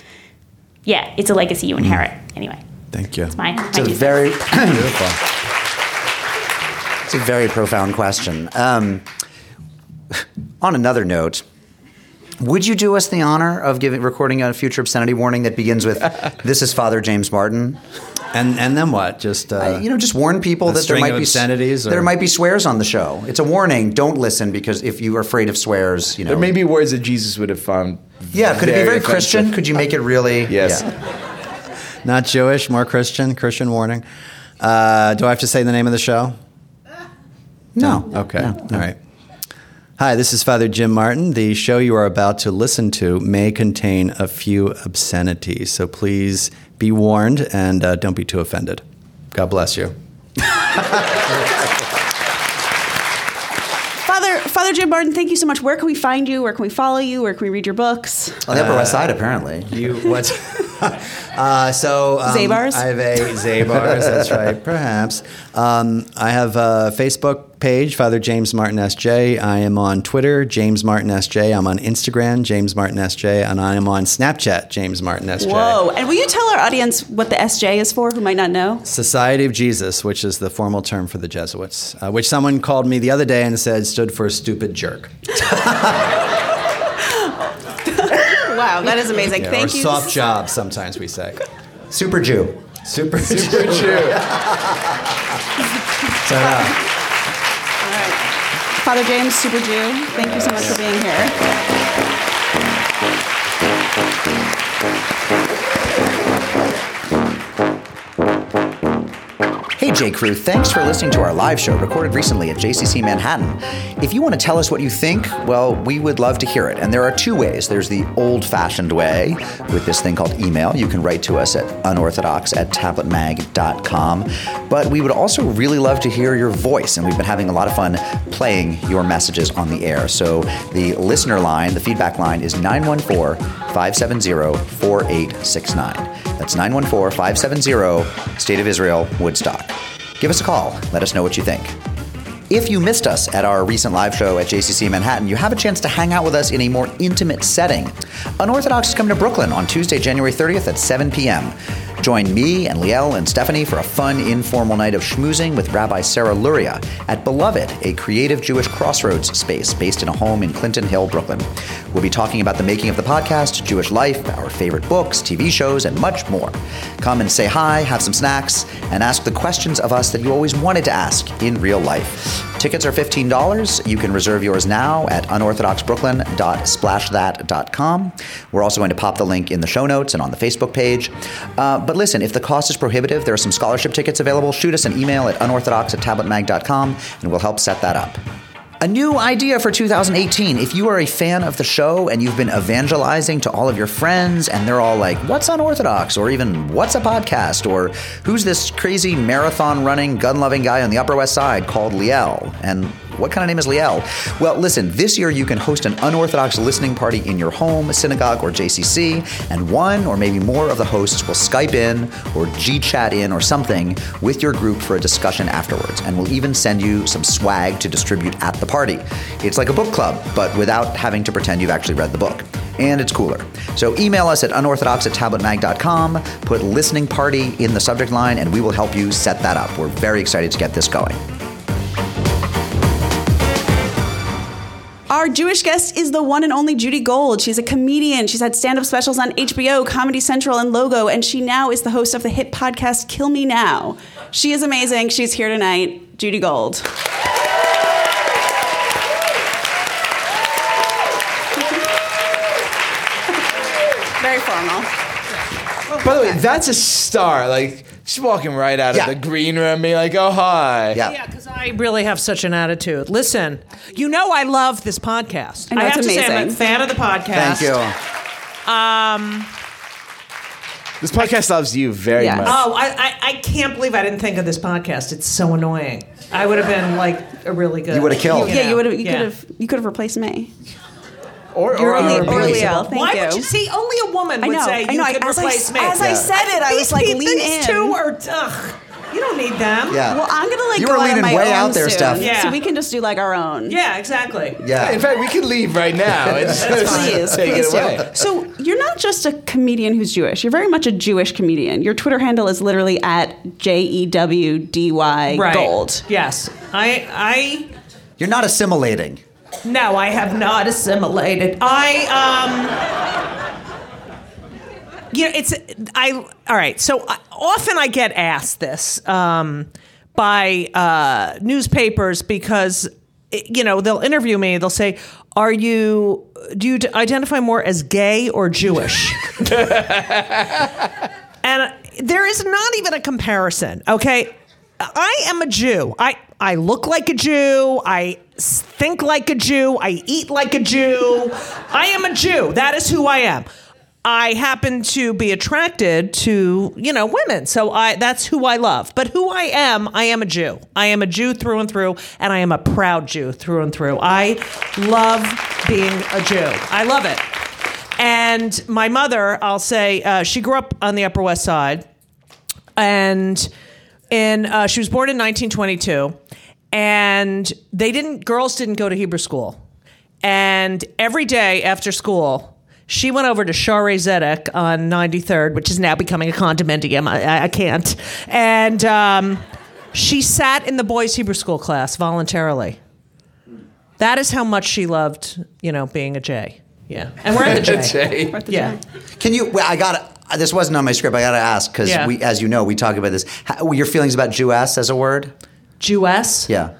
Speaker 6: yeah, it's a legacy you inherit. Anyway,
Speaker 5: Thank you.
Speaker 6: my, my
Speaker 1: It's a
Speaker 6: two
Speaker 1: very, (laughs)
Speaker 5: Beautiful.
Speaker 1: it's a very profound question. Um, on another note, would you do us the honor of giving recording a future obscenity warning that begins with (laughs) "This is Father James Martin"?
Speaker 5: And and then what? Just uh,
Speaker 1: you know, just warn people that there might be
Speaker 5: obscenities
Speaker 1: There might be swears on the show. It's a warning. Don't listen because if you are afraid of swears, you know.
Speaker 3: There may be words that Jesus would have found.
Speaker 1: yeah, could it be very
Speaker 3: offensive.
Speaker 1: Christian? Could you make it really?
Speaker 3: Yes.
Speaker 1: Yeah.
Speaker 5: Not Jewish, more Christian. Christian warning. Uh, do I have to say the name of the show?
Speaker 1: No.
Speaker 5: Okay. All right. Hi, this is Father Jim Martin. The show you are about to listen to may contain a few obscenities, so please be warned and uh, don't be too offended. God bless you. (laughs)
Speaker 4: Father Father Jim Martin, thank you so much. Where can we find you? Where can we follow you? Where can we read your books?
Speaker 1: On the Upper West Side, apparently.
Speaker 5: You what? (laughs) uh, so um,
Speaker 4: Zabar's?
Speaker 5: I have a Zabar's. That's (laughs) right. Perhaps um, I have a Facebook page, Father James Martin SJ. I am on Twitter, James Martin SJ. I'm on Instagram, James Martin SJ, and I am on Snapchat, James Martin SJ.
Speaker 4: Whoa! And will you tell our audience what the SJ is for, who might not know?
Speaker 5: Society of Jesus, which is the formal term for the Jesuits, uh, which someone called me the other day and said stood for a stupid jerk. (laughs)
Speaker 4: Wow, that is amazing.
Speaker 5: Yeah,
Speaker 4: Thank
Speaker 5: or
Speaker 4: you.
Speaker 5: soft job, sometimes we say.
Speaker 1: Super Jew.
Speaker 5: Super, (laughs)
Speaker 3: Super
Speaker 5: Jew.
Speaker 3: true.
Speaker 5: So, uh,
Speaker 4: All right. Father James, Super Jew, thank you so much for being here.
Speaker 1: Hey, J. Crew, thanks for listening to our live show recorded recently at JCC Manhattan. If you want to tell us what you think, well, we would love to hear it. And there are two ways. There's the old fashioned way with this thing called email. You can write to us at unorthodox at tabletmag.com. But we would also really love to hear your voice. And we've been having a lot of fun playing your messages on the air. So the listener line, the feedback line is 914 570 4869. That's 914 570 State of Israel, Woodstock. Give us a call. Let us know what you think. If you missed us at our recent live show at JCC Manhattan, you have a chance to hang out with us in a more intimate setting. Unorthodox is coming to Brooklyn on Tuesday, January 30th at 7 p.m. Join me and Liel and Stephanie for a fun, informal night of schmoozing with Rabbi Sarah Luria at Beloved, a creative Jewish crossroads space based in a home in Clinton Hill, Brooklyn. We'll be talking about the making of the podcast, Jewish life, our favorite books, TV shows, and much more. Come and say hi, have some snacks, and ask the questions of us that you always wanted to ask in real life. Tickets are $15. You can reserve yours now at unorthodoxbrooklyn.splashthat.com. We're also going to pop the link in the show notes and on the Facebook page. Uh, but listen, if the cost is prohibitive, there are some scholarship tickets available. Shoot us an email at unorthodox at tabletmag.com and we'll help set that up. A new idea for 2018. If you are a fan of the show and you've been evangelizing to all of your friends and they're all like, what's unorthodox? Or even, what's a podcast? Or who's this crazy marathon running, gun loving guy on the Upper West Side called Liel? And what kind of name is Liel? Well, listen, this year you can host an unorthodox listening party in your home, synagogue, or JCC, and one or maybe more of the hosts will Skype in or G chat in or something with your group for a discussion afterwards. And we'll even send you some swag to distribute at the party. It's like a book club, but without having to pretend you've actually read the book. And it's cooler. So email us at unorthodox at tabletmag.com, put listening party in the subject line, and we will help you set that up. We're very excited to get this going.
Speaker 4: Our Jewish guest is the one and only Judy Gold. She's a comedian. She's had stand up specials on HBO, Comedy Central, and Logo, and she now is the host of the hit podcast Kill Me Now. She is amazing. She's here tonight. Judy Gold. Very formal.
Speaker 3: By the way, that's a star. Like she's walking right out
Speaker 1: Yeah.
Speaker 3: of the green room, being like, "Oh hi."
Speaker 1: Yeah.
Speaker 8: Yeah, because I really have such an attitude. Listen, you know I love this podcast.
Speaker 4: I know,
Speaker 8: have
Speaker 4: it's
Speaker 8: to say I'm a
Speaker 4: amazing.
Speaker 8: fan of the podcast.
Speaker 1: Thank you.
Speaker 3: Um This podcast loves you very
Speaker 4: Yes.
Speaker 3: much.
Speaker 8: Oh, I, I, I can't believe I didn't think of this podcast. It's so annoying. I would have been like a really good.
Speaker 1: You would've killed.
Speaker 4: Yeah, you would have. You
Speaker 8: Yeah.
Speaker 4: could have. You could have replaced me.
Speaker 3: Or,
Speaker 4: You're
Speaker 3: or,
Speaker 4: only-
Speaker 3: or
Speaker 4: or
Speaker 3: Leo.
Speaker 4: Leo. Thank
Speaker 8: Why
Speaker 4: you.
Speaker 8: would you see? Only a woman
Speaker 4: I
Speaker 8: would
Speaker 4: know,
Speaker 8: say
Speaker 4: I
Speaker 8: you
Speaker 4: know.
Speaker 8: could
Speaker 4: As I-
Speaker 8: replace me.
Speaker 4: as I said it, I was like,
Speaker 8: peop-
Speaker 4: lean
Speaker 8: these
Speaker 4: in.
Speaker 8: two are. Ugh, you don't need them.
Speaker 1: Yeah.
Speaker 4: Well, I'm gonna like
Speaker 1: You
Speaker 4: go
Speaker 1: were
Speaker 4: out on my
Speaker 1: way
Speaker 4: own
Speaker 1: out there,
Speaker 4: soon,
Speaker 1: Steph.
Speaker 8: Yeah.
Speaker 4: So we can just do like our own.
Speaker 8: Yeah, exactly.
Speaker 1: Yeah.
Speaker 3: In fact, we could leave right now. and just
Speaker 4: Please,
Speaker 3: take
Speaker 4: please
Speaker 3: it away.
Speaker 4: do. So you're not just a comedian who's Jewish. You're very much a Jewish comedian. Your Twitter handle is literally at J E W D Y Gold.
Speaker 8: Yes. I. I.
Speaker 1: You're not assimilating.
Speaker 8: No, I have not assimilated. I. Um. You know, it's I. All right. So I, often I get asked this um, by uh, newspapers because you know they'll interview me. They'll say, "Are you? Do you identify more as gay or Jewish?" (laughs) and there is not even a comparison. Okay, I am a Jew. I I look like a Jew. I think like a Jew. I eat like a Jew. I am a Jew. That is who I am. I happen to be attracted to, you know, women. So I that's who I love. But who I am, I am a Jew. I am a Jew through and through, and I am a proud Jew through and through. I love being a Jew. I love it. And my mother, I'll say, uh, she grew up on the Upper West Side, and in uh, she was born in 1922, and they didn't girls didn't go to Hebrew school, and every day after school. She went over to Shaare Zedek on 93rd, which is now becoming a condominium. I, I can't. And um, she sat in the boys' Hebrew school class voluntarily. That is how much she loved, you know, being a J. Yeah. And we're at the (laughs) J.
Speaker 3: Jay.
Speaker 8: Yeah.
Speaker 1: Can you? Well, I got. to This wasn't on my script. I got to ask because
Speaker 8: Yeah.
Speaker 1: we, as you know, we talk about this. How, your feelings about Jewess as a word?
Speaker 8: Jewess.
Speaker 1: Yeah.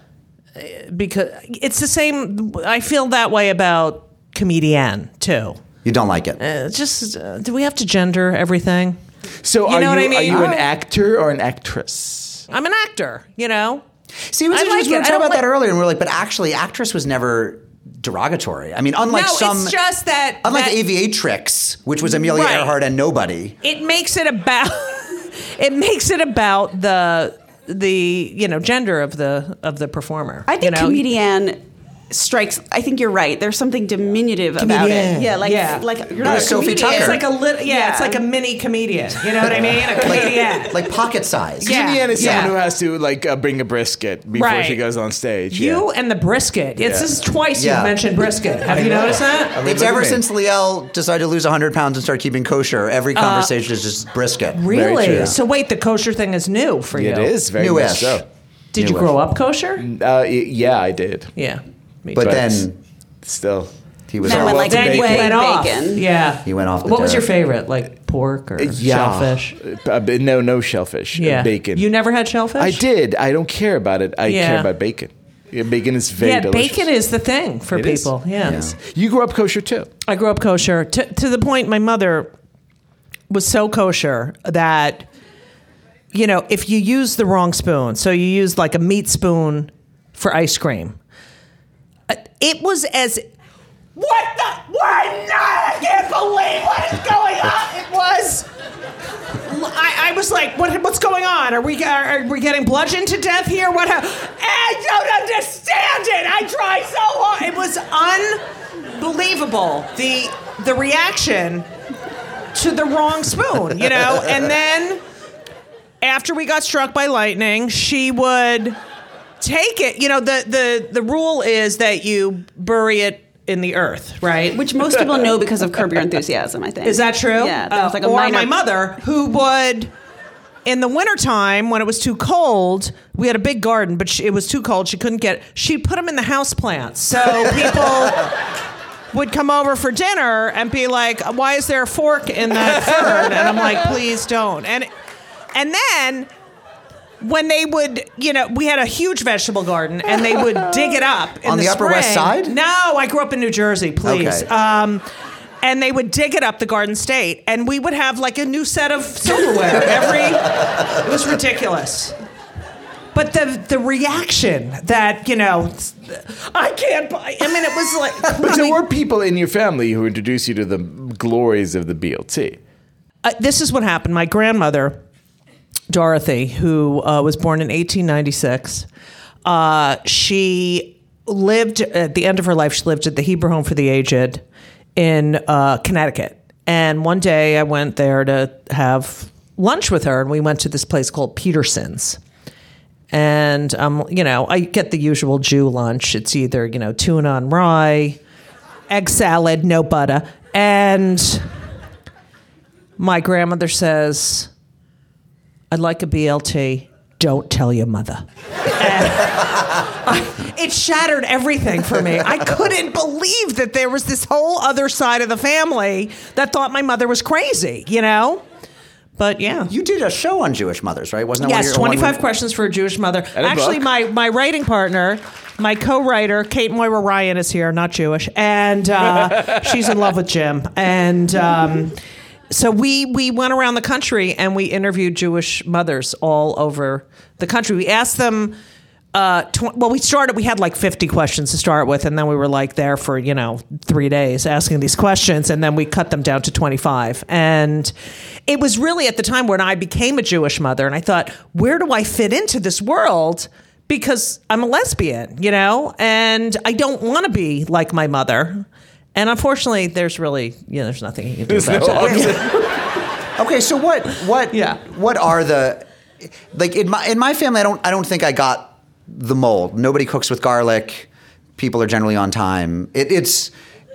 Speaker 8: because it's the same. I feel that way about comedian too.
Speaker 1: You don't like it.
Speaker 8: Uh, just uh, do we have to gender everything?
Speaker 3: So
Speaker 8: You
Speaker 3: are,
Speaker 8: know what
Speaker 3: you,
Speaker 8: I mean?
Speaker 3: are you an actor or an actress?
Speaker 8: I'm an actor, you know.
Speaker 1: See, it was
Speaker 8: I
Speaker 1: interesting.
Speaker 8: like
Speaker 1: we were. Talking about that earlier, and we are like, but actually, actress was never derogatory. I mean, unlike
Speaker 8: no,
Speaker 1: some,
Speaker 8: it's just that
Speaker 1: unlike
Speaker 8: that
Speaker 1: Aviatrix, which was Amelia
Speaker 8: Right.
Speaker 1: Earhart and nobody.
Speaker 8: it makes it about (laughs) it makes it about the the you know gender of the of the performer.
Speaker 4: I think
Speaker 8: you know?
Speaker 4: comedian strikes. I think you're right. There's something diminutive about
Speaker 8: Comedian.
Speaker 4: it. Yeah, like
Speaker 8: Yeah.
Speaker 4: like you're
Speaker 1: Like
Speaker 4: not a
Speaker 1: Sophie
Speaker 4: comedian.
Speaker 1: Tucker.
Speaker 8: It's like a lit, yeah, it's like a mini comedian. You know what I mean? A (laughs) comedian.
Speaker 1: Like pocket size.
Speaker 8: Yeah.
Speaker 3: Comedian is
Speaker 8: yeah.
Speaker 3: someone who has to like uh, bring a brisket before
Speaker 8: Right.
Speaker 3: she goes on stage.
Speaker 8: you
Speaker 3: yeah.
Speaker 8: and the brisket. It's this is twice
Speaker 1: Yeah.
Speaker 8: you've mentioned brisket. (laughs) Have you noticed that?
Speaker 3: I mean,
Speaker 1: It's ever
Speaker 3: me.
Speaker 1: since Liel decided to lose 100 pounds and start keeping kosher, every conversation is just brisket.
Speaker 8: Really?
Speaker 3: true.
Speaker 8: So wait, the kosher thing is new for you.
Speaker 3: It is very
Speaker 1: Newish.
Speaker 3: much so.
Speaker 8: Did you
Speaker 1: Newish.
Speaker 8: grow up kosher?
Speaker 3: Uh, yeah, I did.
Speaker 8: Yeah. Me
Speaker 1: But
Speaker 8: too.
Speaker 1: then
Speaker 3: Still.
Speaker 1: he was
Speaker 4: Then
Speaker 1: off.
Speaker 4: went like
Speaker 8: then
Speaker 4: bacon.
Speaker 8: went off.
Speaker 4: Bacon.
Speaker 8: Yeah.
Speaker 1: He went off the
Speaker 8: What was your favorite? Like pork or
Speaker 3: Yeah.
Speaker 8: shellfish?
Speaker 3: Uh, no, no shellfish. uh,
Speaker 8: Yeah.
Speaker 3: Bacon.
Speaker 8: You never had shellfish?
Speaker 3: I did. I don't care about it. I
Speaker 8: Yeah.
Speaker 3: care about bacon. Yeah, bacon is very
Speaker 8: Yeah,
Speaker 3: delicious.
Speaker 8: bacon is the thing for
Speaker 3: It is.
Speaker 8: people. Yes.
Speaker 3: You grew up kosher too.
Speaker 8: I grew up kosher to, to the point my mother was so kosher that you know if you use the wrong spoon so you use like a meat spoon for ice cream uh, it was as what the what I can't believe what is going on it was I, I was like, what, what's going on? Are we are, are we getting bludgeoned to death here? What? I don't understand it. I tried so hard. It was unbelievable. The the reaction to the wrong spoon, you know. And then after we got struck by lightning, she would take it. You know, the the the rule is that you bury it in the earth, right?
Speaker 4: Which most people know because of Curb Your Enthusiasm, I think.
Speaker 8: Is that true?
Speaker 4: Yeah. That was like a
Speaker 8: Uh, or
Speaker 4: minor-
Speaker 8: my mother, who would, in the wintertime when it was too cold, we had a big garden, but she, it was too cold. She couldn't get. She'd put them in the house plants, so (laughs) people would come over for dinner and be like, "Why is there a fork in that (laughs) fern?" And I'm like, "Please don't." And and then when they would, you know, we had a huge vegetable garden, and they would dig it up in
Speaker 1: On the Upper West. Side?
Speaker 8: No, I grew up in New Jersey. Please.
Speaker 1: Okay.
Speaker 8: Um, and they would dig it up the Garden State, and we would have like a new set of silverware every. it was ridiculous. But the the reaction that you know, I can't buy. I mean, it was like. (laughs)
Speaker 3: But there were people in your family who introduced you to the glories of the BLT.
Speaker 8: uh, this is what happened. My grandmother, Dorothy, who uh, was born in 1896, uh, she lived at the end of her life. She lived at the Hebrew Home for the Aged in uh, Connecticut. And one day I went there to have lunch with her, and we went to this place called Peterson's. And um, you know, I get the usual Jew lunch. It's either you know tuna on rye, egg salad, no butter, and my grandmother says, "I'd like a BLT. Don't tell your mother." (laughs) it shattered everything for me. I couldn't believe that there was this whole other side of the family that thought my mother was crazy, you know? But yeah.
Speaker 1: You did a show on Jewish mothers, right? Wasn't that
Speaker 8: Yes,
Speaker 1: your,
Speaker 8: 25
Speaker 1: one-
Speaker 8: questions for a Jewish mother.
Speaker 3: a
Speaker 8: Actually,
Speaker 3: book.
Speaker 8: my, my writing partner, my co-writer, Kate Moira Ryan is here, not Jewish, and uh, (laughs) she's in love with Jim. And um, so we we went around the country and we interviewed Jewish mothers all over the country. We asked them. Uh, tw- well, we started. We had like fifty questions to start with, and then we were like there for you know three days asking these questions, and then we cut them down to twenty five. And it was really at the time when I became a Jewish mother, and I thought, where do I fit into this world? Because I'm a lesbian, you know, and I don't want to be like my mother. And unfortunately, there's really, you know, there's nothing you can do about that. (laughs)
Speaker 1: Okay, so what what
Speaker 8: Yeah.
Speaker 1: what are the like in my in my family I don't I don't think I got the mold. Nobody cooks with garlic. People are generally on time. It, it's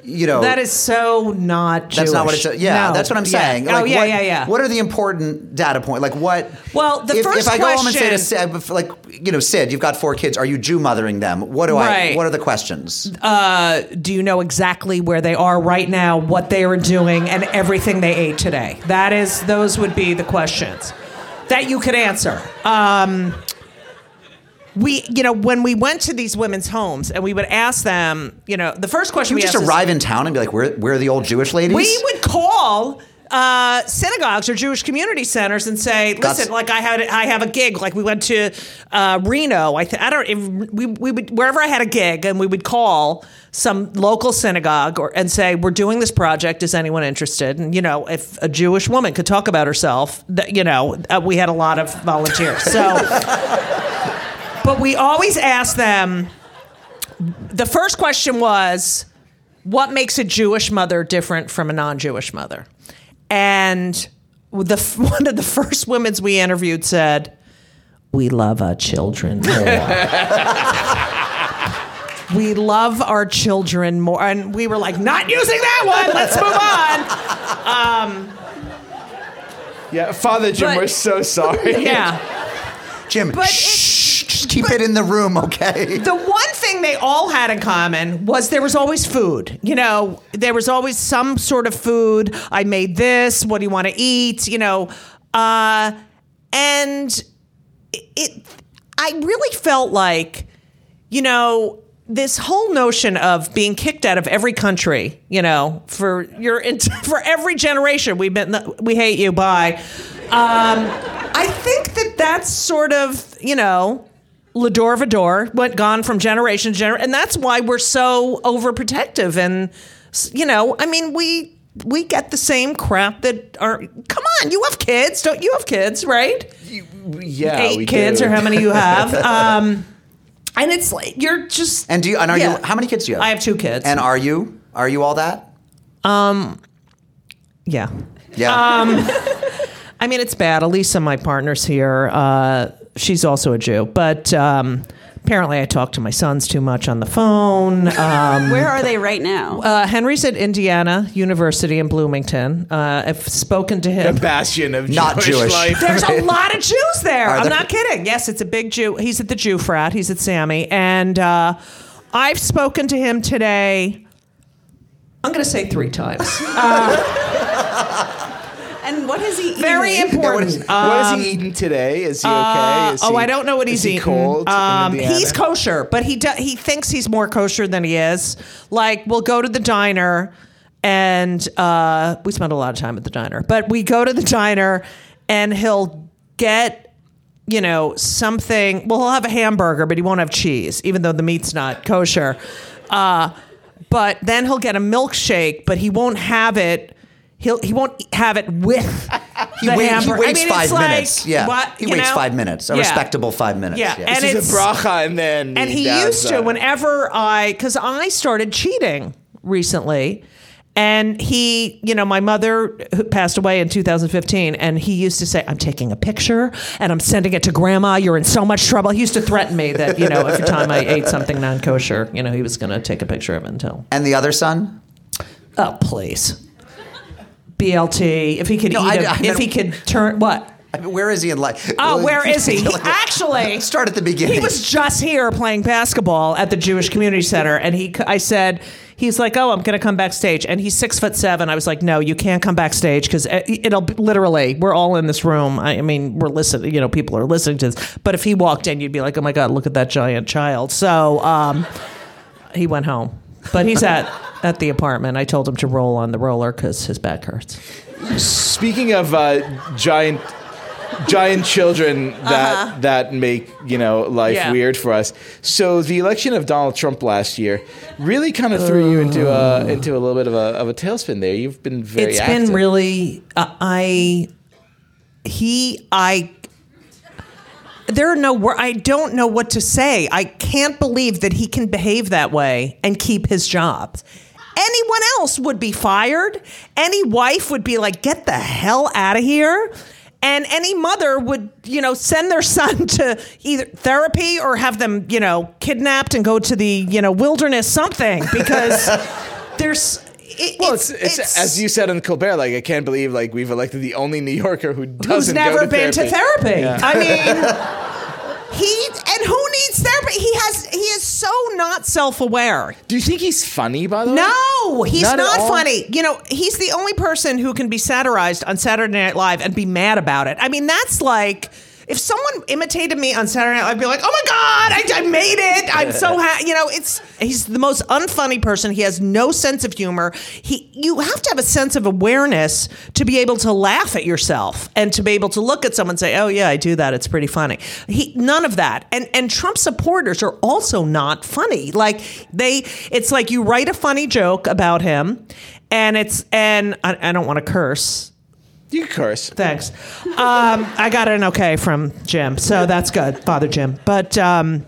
Speaker 1: you know
Speaker 8: That is so not Jewish.
Speaker 1: that's not what it's yeah
Speaker 8: No.
Speaker 1: that's what I'm
Speaker 8: Yeah.
Speaker 1: saying.
Speaker 8: oh
Speaker 1: Like,
Speaker 8: yeah,
Speaker 1: what,
Speaker 8: yeah, yeah.
Speaker 1: What are the important data points? Like what?
Speaker 8: Well, the
Speaker 1: if,
Speaker 8: first
Speaker 1: if I go home and say to Sid, like you know Sid, you've got four kids. Are you Jew mothering them? What do I? What are the questions?
Speaker 8: Uh, do you know exactly where they are right now, what they were doing, and everything they ate today? That is, those would be the questions that you could answer. Um, we, you know, when we went to these women's homes and we would ask them, you know, the first question
Speaker 1: you
Speaker 8: we
Speaker 1: just
Speaker 8: asked is-
Speaker 1: arrive in town and be like, where where are the old Jewish ladies?
Speaker 8: We would call uh, synagogues or Jewish community centers and say,
Speaker 1: That's-
Speaker 8: "Listen, like I had, I have a gig. Like we went to uh, Reno. I, th- I don't. If we we would wherever I had a gig, and we would call some local synagogue or and say, "We're doing this project. Is anyone interested?" And you know, if a Jewish woman could talk about herself, that you know, uh, we had a lot of volunteers. So, but we always ask them. The first question was what makes a Jewish mother different from a non-Jewish mother? And the (laughs) one of the first women's we interviewed said, "We love our children more. (laughs) we love our children more." And we were like, "Not using that one. Let's move on."
Speaker 3: Um, yeah, Father Jim,
Speaker 8: But-
Speaker 3: we're so sorry. (laughs)
Speaker 8: Yeah.
Speaker 1: Jim,
Speaker 8: But
Speaker 1: shh, just keep it in the room, okay?
Speaker 8: The one thing they all had in common was there was always food. You know, there was always some sort of food. I made this. What do you want to eat? You know, uh, and it, it. I really felt like, you know, this whole notion of being kicked out of every country. You know, for your (laughs) for every generation, we've been we hate you. Bye. Um, I think that that's sort of you know Lador Vador went gone from generation to generation, and that's why we're so overprotective. And you know, I mean, we we get the same crap that are. Come on, you have kids, don't you have kids, right?
Speaker 3: Yeah,
Speaker 8: Eight
Speaker 3: we
Speaker 8: kids,
Speaker 3: do.
Speaker 8: or how many you have? (laughs) Um, and it's like you're just.
Speaker 1: And do you? And are
Speaker 8: Yeah.
Speaker 1: you? How many kids do you have?
Speaker 8: I have two kids.
Speaker 1: And are you? Are you all that? Um.
Speaker 8: Yeah.
Speaker 1: Yeah.
Speaker 8: Um, (laughs) I mean, it's bad. Elisa, my partner's here. Uh, she's also a Jew, but um, apparently I talk to my sons too much on the phone. (laughs) Um,
Speaker 4: Where are they right now?
Speaker 8: uh, Henry's at Indiana University in Bloomington. Uh, I've spoken to him.
Speaker 3: The
Speaker 8: him.
Speaker 3: bastion of
Speaker 1: Not
Speaker 3: Jewish,
Speaker 1: Jewish.
Speaker 3: life. (laughs)
Speaker 8: There's a lot of Jews there.
Speaker 1: Are
Speaker 8: I'm
Speaker 1: there?
Speaker 8: not kidding. Yes, it's a big Jew. He's at the Jew frat. He's at Sammy, and uh, I've spoken to him today. I'm going to say three times. (laughs)
Speaker 4: and what has he eaten?
Speaker 8: Very important.
Speaker 3: what is he eating today? Is he okay?
Speaker 8: Uh,
Speaker 3: Is
Speaker 8: oh,
Speaker 3: he-
Speaker 8: I don't know what he's
Speaker 3: is he
Speaker 8: eating.
Speaker 3: Cold
Speaker 8: um,
Speaker 3: Indiana?
Speaker 8: he's kosher, but he do, he thinks he's more kosher than he is. Like we'll go to the diner, and uh, we spend a lot of time at the diner. But we go to the diner, and he'll get you know something. Well, he'll have a hamburger, but he won't have cheese, even though the meat's not kosher. Uh, but then he'll get a milkshake, but he won't have it. He'll he won't have it with (laughs)
Speaker 1: he,
Speaker 8: the
Speaker 1: wait, he waits
Speaker 8: I mean,
Speaker 1: five
Speaker 8: it's like,
Speaker 1: minutes. yeah.
Speaker 8: what,
Speaker 1: he waits
Speaker 8: know?
Speaker 1: five minutes. A
Speaker 8: Yeah.
Speaker 1: respectable five minutes.
Speaker 8: Yeah,
Speaker 1: Yeah.
Speaker 8: and
Speaker 3: This
Speaker 8: it's
Speaker 3: is a bracha, and then
Speaker 8: and he
Speaker 3: does
Speaker 8: used to
Speaker 3: that.
Speaker 8: whenever I because I started cheating recently, And he, you know, my mother passed away in 2015, and he used to say, I'm taking a picture and I'm sending it to grandma. You're in so much trouble. He used to threaten me that, you know, every time I ate something non kosher, you know, he was going to take a picture of it until.
Speaker 1: And the other son?
Speaker 8: Oh, please. BLT. If he could
Speaker 1: No,
Speaker 8: eat,
Speaker 1: I-
Speaker 8: a-
Speaker 1: I
Speaker 8: if
Speaker 1: meant-
Speaker 8: he could turn, what?
Speaker 1: I mean, where is he in life?
Speaker 8: Oh, where is he? Actually, (laughs)
Speaker 1: Start at the beginning.
Speaker 8: He was just here playing basketball at the Jewish Community Center, and he, I said, he's like, oh, I'm going to come backstage, and he's six foot seven. I was like, no, you can't come backstage because it'll be- literally, we're all in this room. I, I mean, we're listening, you know, people are listening to this. But if he walked in, you'd be like, oh my god, look at that giant child. So um, he went home, but he's at at the apartment. I told him to roll on the roller because his back hurts.
Speaker 3: Speaking of uh, giant giant children that that make you know life
Speaker 8: Yeah.
Speaker 3: weird for us. So the election of Donald Trump last year really kind of threw you into a into a little bit of a of a tailspin there. You've been very
Speaker 8: It's
Speaker 3: active.
Speaker 8: been really uh, I he I there are no wor- I don't know what to say. I can't believe that he can behave that way and keep his job. Anyone else would be fired. Any wife would be like, "Get the hell out of here." And any mother would, you know, send their (laughs) son to either therapy or have them, you know, kidnapped and go to the, you know, wilderness something because (laughs) there's it,
Speaker 3: Well, it's, it's, as you said in Colbert. Like I can't believe like we've elected the only New Yorker who doesn't
Speaker 8: who's never
Speaker 3: go to
Speaker 8: been
Speaker 3: therapy.
Speaker 8: to therapy.
Speaker 3: Yeah.
Speaker 8: I mean, (laughs) he and who needs therapy? He has he is so not self aware.
Speaker 3: Do you think he's funny? By the way,
Speaker 8: No, he's
Speaker 3: Not
Speaker 8: not, funny. You know, he's the only person who can be satirized on Saturday Night Live and be mad about it. I mean, that's like. If someone imitated me on Saturday Night, I'd be like, "Oh my god, I, I made it! I'm so happy." You know, it's he's the most unfunny person. He has no sense of humor. He, you have to have a sense of awareness to be able to laugh at yourself and to be able to look at someone and say, "Oh yeah, I do that. It's pretty funny." He none of that. And and Trump supporters are also not funny. Like they, it's like you write a funny joke about him, and it's and I, I don't want to curse.
Speaker 3: You curse.
Speaker 8: Thanks. Um, I got an okay from Jim, so that's good, Father Jim. But um,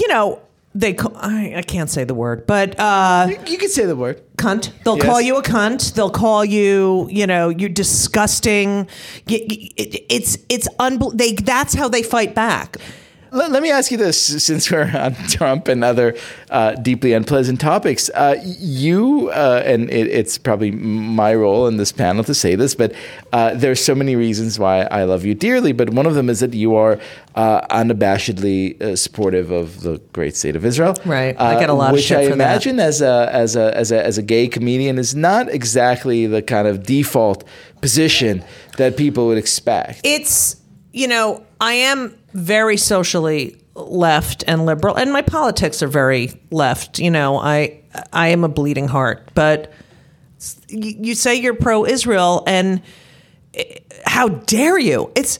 Speaker 8: you know, they call, I, I can't say the word, but uh,
Speaker 3: You can say the word.
Speaker 8: cunt. They'll
Speaker 3: Yes.
Speaker 8: call you a cunt. They'll call you, you know, you're disgusting. Y- y- it- It's it's unbel- They that's how they fight back.
Speaker 3: Let, let me ask you this, since we're on (laughs) Trump and other uh, deeply unpleasant topics. Uh, you, uh, and it, it's probably my role in this panel to say this, but uh, there's so many reasons why I love you dearly. But one of them is that you are uh, unabashedly uh, supportive of the great state of Israel.
Speaker 8: Right. I get a lot of shit
Speaker 3: I
Speaker 8: for that.
Speaker 3: imagine as a as a as a as a gay comedian is not exactly the kind of default position that people would expect.
Speaker 8: it's you know i am very socially left and liberal and my politics are very left you know i i am a bleeding heart but you, say you're pro-israel and eh, how dare you? It's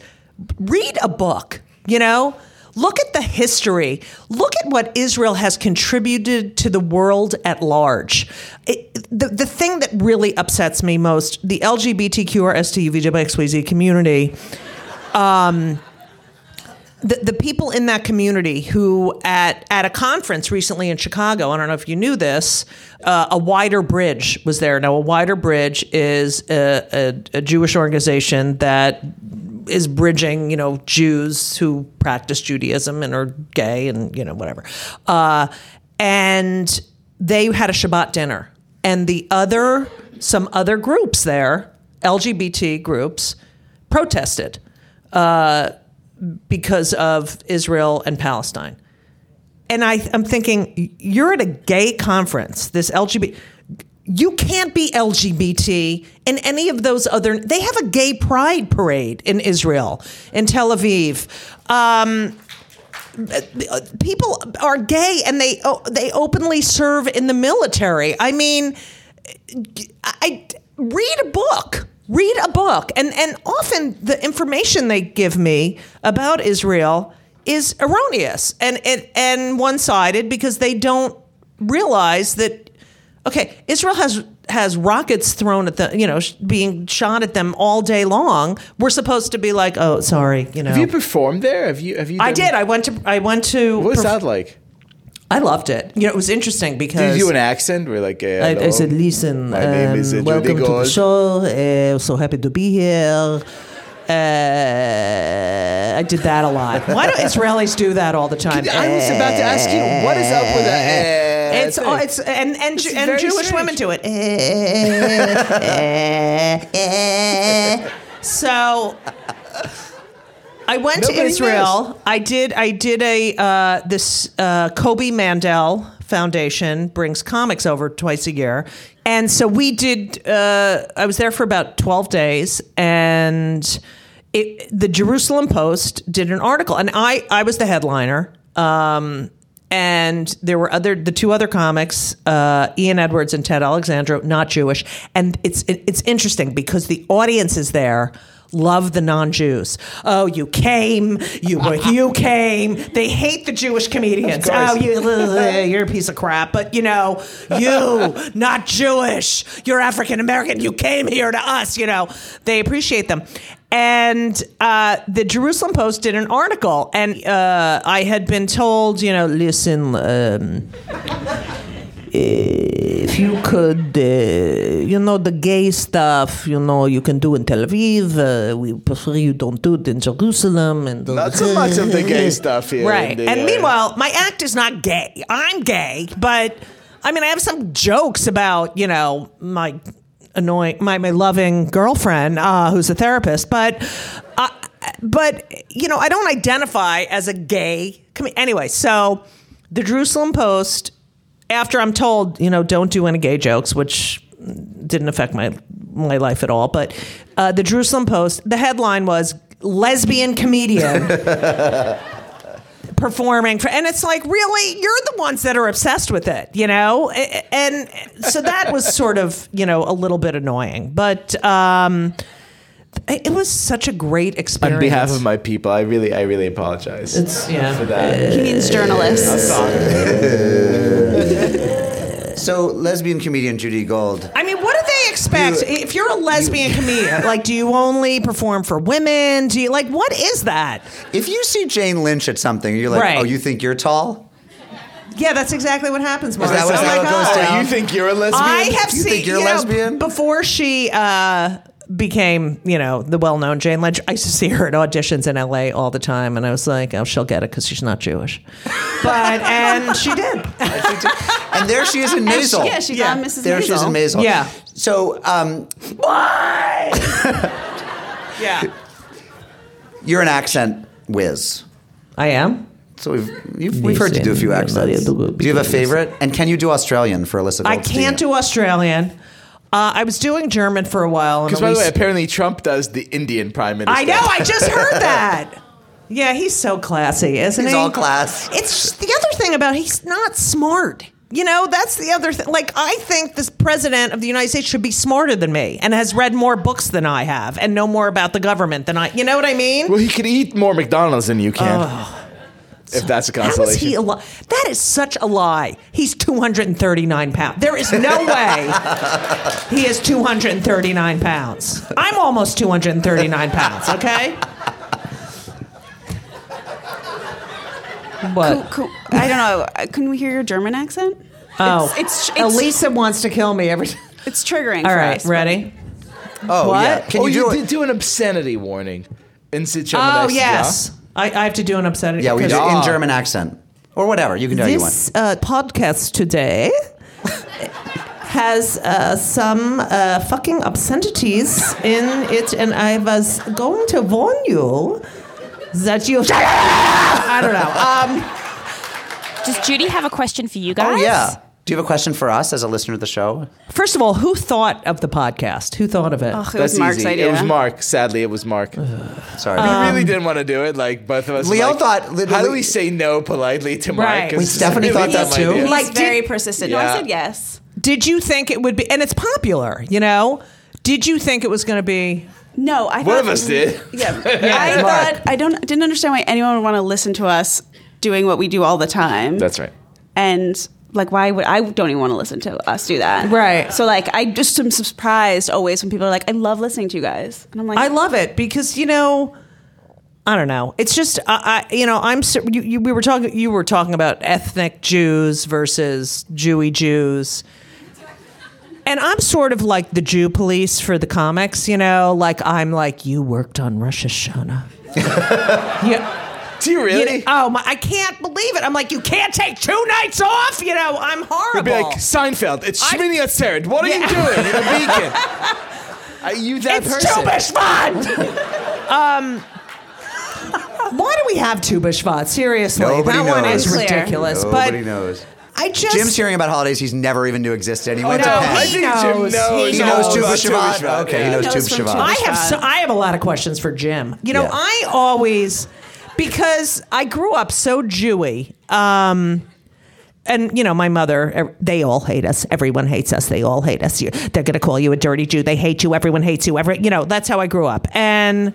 Speaker 8: read a book you know? Look at the history. Look at what israel has contributed to the world at large. It, the, the thing that really upsets me most the lgbtq or stuvwxyz community the, the people in that community who at, at a conference recently in Chicago, I don't know if you knew this, uh, a wider bridge was there. Now, a wider bridge is a, a, a Jewish organization that is bridging, you know, Jews who practice Judaism and are gay and, you know, whatever. Uh, and they had a Shabbat dinner. And the other, some other groups there, LGBT groups, protested because of Israel and Palestine. And I, I'm thinking, you're at a gay conference, this LGBT. You can't be LGBT in any of those other. They have a gay pride parade in Israel, in Tel Aviv. Um, people are gay and they oh, they openly serve in the military. I mean, I read a book. Read a book, and and often the information they give me about Israel is erroneous and and, and one sided because they don't realize that. Okay, Israel has has rockets thrown at them, you know, sh- being shot at them all day long. We're supposed to be like, oh, sorry, you know.
Speaker 3: Have you performed there? Have you? Have you?
Speaker 8: I did. I went to. I went to.
Speaker 3: What was
Speaker 8: perf-
Speaker 3: that like?
Speaker 8: I loved it. You know, it was interesting because.
Speaker 3: Did you do an accent? We're like, uh,
Speaker 8: I, I said, listen,
Speaker 3: My name
Speaker 8: um,
Speaker 3: is, uh, Judy
Speaker 8: welcome to the show. Uh, so happy to be here. Uh, I did that a lot. Why don't Israelis do that all the time?
Speaker 3: I was about to ask you, what is up with that? eh,
Speaker 8: It's,
Speaker 3: thing?
Speaker 8: oh, it's and and, Ju- and Jewish
Speaker 3: strange.
Speaker 8: women do it. so I went to
Speaker 3: Nobody
Speaker 8: Israel. I did. I did a uh, this uh, Koby Mandell Foundation brings comics over twice a year, and so we did. Uh, I was there for about twelve days, and it, the Jerusalem Post did an article, and I I was the headliner. Um, and there were other the two other comics, uh, Ian Edwards and Ted Alexandro, not Jewish, and it's it, it's interesting because the audiences there love the non-Jews. Oh, you came, you were, (laughs) you came. They hate the Jewish comedians. Oh, you, (laughs) you're a piece of crap. But you know, you (laughs) not Jewish. You're African American. You came here to us. You know, they appreciate them. And uh, the Jerusalem Post did an article, and uh, I had been told, you know, listen, um, if you could, uh, you know, the gay stuff, you know, you can do in Tel Aviv. Uh, we prefer you don't do it in Jerusalem. And
Speaker 3: Not so much of the gay stuff here.
Speaker 8: Right.
Speaker 3: the,
Speaker 8: and
Speaker 3: uh,
Speaker 8: meanwhile, my act is not gay. I'm gay, but I mean, I have some jokes about, you know, my annoying, my, my loving girlfriend uh, who's a therapist, but. Uh, but you know, I don't identify as a gay. Anyway, so the Jerusalem Post, after I'm told, you know, don't do any gay jokes, which didn't affect my my life at all. But uh, the Jerusalem Post, the headline was lesbian comedian performing for, and it's like, really, you're the ones that are obsessed with it, you know? And so that was sort of, you know, a little bit annoying, but um, it it was such a great experience.
Speaker 3: On behalf of my people, I really, I really apologize
Speaker 8: It's- yeah.
Speaker 3: for that.
Speaker 4: He means journalists.
Speaker 1: So, lesbian comedian Judy Gold.
Speaker 8: I mean, what do they expect? if you're a lesbian comedian, (laughs) like, do you only perform for women? Do you like what is that?
Speaker 1: If you see Jane Lynch at something, you're like,
Speaker 8: Right.
Speaker 1: oh, you think you're tall?
Speaker 8: Yeah, that's exactly what happens. Mark.
Speaker 1: that what-
Speaker 8: oh
Speaker 1: is goes
Speaker 8: God.
Speaker 1: down?
Speaker 3: Oh, you think you're a lesbian?
Speaker 8: I have
Speaker 1: You
Speaker 8: seen.
Speaker 1: think you're a
Speaker 8: know,
Speaker 1: lesbian?
Speaker 8: before she uh, became, you know, the well-known Jane Lynch. I used to see her at auditions in L.A. all the time, and I was like, "Oh, she'll get it because she's not Jewish." But and she did.
Speaker 1: And there she is in
Speaker 4: And she-
Speaker 1: Maisel.
Speaker 4: yeah, she's
Speaker 8: Yeah.
Speaker 4: on Mrs.
Speaker 1: there she is in Maisel.
Speaker 8: Yeah.
Speaker 1: So, um, Why (laughs)
Speaker 8: Yeah, (laughs)
Speaker 1: you're an accent whiz.
Speaker 8: I am.
Speaker 1: So we've you've, we've heard you do a few accents. Do you have a favorite? And can you do Australian for Alyssa
Speaker 8: I can't do Australian. Uh, I was doing German for a while.
Speaker 3: Because by the way, apparently Trump does the Indian prime minister.
Speaker 8: I know. I just heard (laughs) that. Yeah, he's so classy, isn't
Speaker 1: He's
Speaker 8: he?
Speaker 1: all class.
Speaker 8: It's the other thing about he's not smart. You know, that's the other thing. Like, I think this president of the United States should be smarter than me and has read more books than I have and know more about the government than I. You know what I mean?
Speaker 3: Well, he could eat more McDonald's than you can. if that's a consolation.
Speaker 8: How is he alive? That is such a lie. He's 239 pounds. There is no way he is 239 pounds. I'm almost 239 pounds, okay? What?
Speaker 4: Cool. I don't know. Uh, Can we hear your German accent?
Speaker 8: Oh,
Speaker 4: it's, it's, it's,
Speaker 8: Elisa wants to kill me every time.
Speaker 4: it's triggering.
Speaker 8: All
Speaker 4: for
Speaker 8: right,
Speaker 4: us.
Speaker 8: ready?
Speaker 1: Oh
Speaker 8: What?
Speaker 1: yeah. Can
Speaker 3: oh,
Speaker 1: you do
Speaker 3: you
Speaker 1: it?
Speaker 3: did do an obscenity warning. In
Speaker 8: Oh, yes. I, I have to do an obscenity.
Speaker 1: yeah, we do
Speaker 8: because
Speaker 1: in German accent or whatever. You can do how you want.
Speaker 8: This uh, podcast today has uh, some uh, fucking obscenities in it, and I was going to warn you that you. (laughs) I don't know. Um,
Speaker 6: Does Judy have a question for you guys?
Speaker 1: Oh yeah. Do you have a question for us as a listener to the show?
Speaker 8: first of all, who thought of the podcast? Who thought of it?
Speaker 4: Ugh, it
Speaker 3: That's
Speaker 4: was Mark's
Speaker 3: easy.
Speaker 4: idea.
Speaker 3: It was Mark. Sadly, it was Mark. (sighs)
Speaker 1: Sorry.
Speaker 3: we
Speaker 8: Um,
Speaker 3: really didn't want to do it. Like both of us.
Speaker 1: Leo
Speaker 3: like,
Speaker 1: thought-
Speaker 3: How do we say no politely to Mark?
Speaker 8: Right.
Speaker 3: 'Cause
Speaker 8: Wait,
Speaker 3: this
Speaker 1: Stephanie
Speaker 3: really
Speaker 1: thought that
Speaker 3: dumb
Speaker 1: too?
Speaker 3: idea.
Speaker 4: He's
Speaker 8: Like,
Speaker 4: very
Speaker 8: did-
Speaker 4: persistent. No,
Speaker 3: Yeah.
Speaker 4: I said yes.
Speaker 8: Did you think it would be? And it's popular, you know. Did you think it was going to be?
Speaker 4: No, I
Speaker 3: One
Speaker 4: thought,
Speaker 3: of us did. (laughs)
Speaker 4: Yeah, I
Speaker 8: Mark.
Speaker 4: thought I don't didn't understand why anyone would want to listen to us doing what we do all the time.
Speaker 3: That's right.
Speaker 4: and like why would I don't even want to listen to us do that
Speaker 8: Right.
Speaker 4: so like I just am surprised always when people are like I love listening to you guys and I'm like
Speaker 8: I love it because you know, I don't know. It's just I, I you know I'm you, you, we were talking you were talking about ethnic Jews versus Jewy Jews. And I'm sort of like the Jew police for the comics, you know, like I'm like you worked on Rosh Hashanah. (laughs) yeah.
Speaker 3: Do you really?
Speaker 8: You know, oh my! I can't believe it. I'm like, you can't take two nights off. You know, I'm horrible.
Speaker 3: You'd be like Seinfeld. It's
Speaker 8: I-
Speaker 3: Shmini Atzeret. What are
Speaker 8: Yeah.
Speaker 3: you doing in a beacon? (laughs) Are you that
Speaker 8: it's
Speaker 3: person?
Speaker 8: Tu B'Shvat. (laughs) um, why do we have Tu B'Shvat? Seriously,
Speaker 1: Nobody
Speaker 8: that one is
Speaker 4: Unclear.
Speaker 8: ridiculous.
Speaker 1: Nobody
Speaker 8: but
Speaker 1: knows.
Speaker 8: I just
Speaker 1: Jim's hearing about holidays he's never even knew existed. And he went
Speaker 8: no,
Speaker 1: to
Speaker 8: he
Speaker 1: Penn.
Speaker 3: I think Jim
Speaker 8: knows.
Speaker 3: knows.
Speaker 8: He
Speaker 1: He knows
Speaker 8: knows
Speaker 1: Tu
Speaker 3: about
Speaker 1: B'Shvat. Okay, he
Speaker 3: yeah.
Speaker 1: knows
Speaker 4: He
Speaker 1: Tu
Speaker 4: knows from
Speaker 1: B'Shvat.
Speaker 4: Tu
Speaker 8: I have so, I have a lot of questions for Jim. You know,
Speaker 1: Yeah.
Speaker 8: I always because I grew up so Jewy. Um, and you know, my mother, ev- they all hate us. Everyone hates us. They all hate us. You, they're going to call you a dirty Jew. They hate you. Everyone hates you. Every, you know, that's how I grew up. And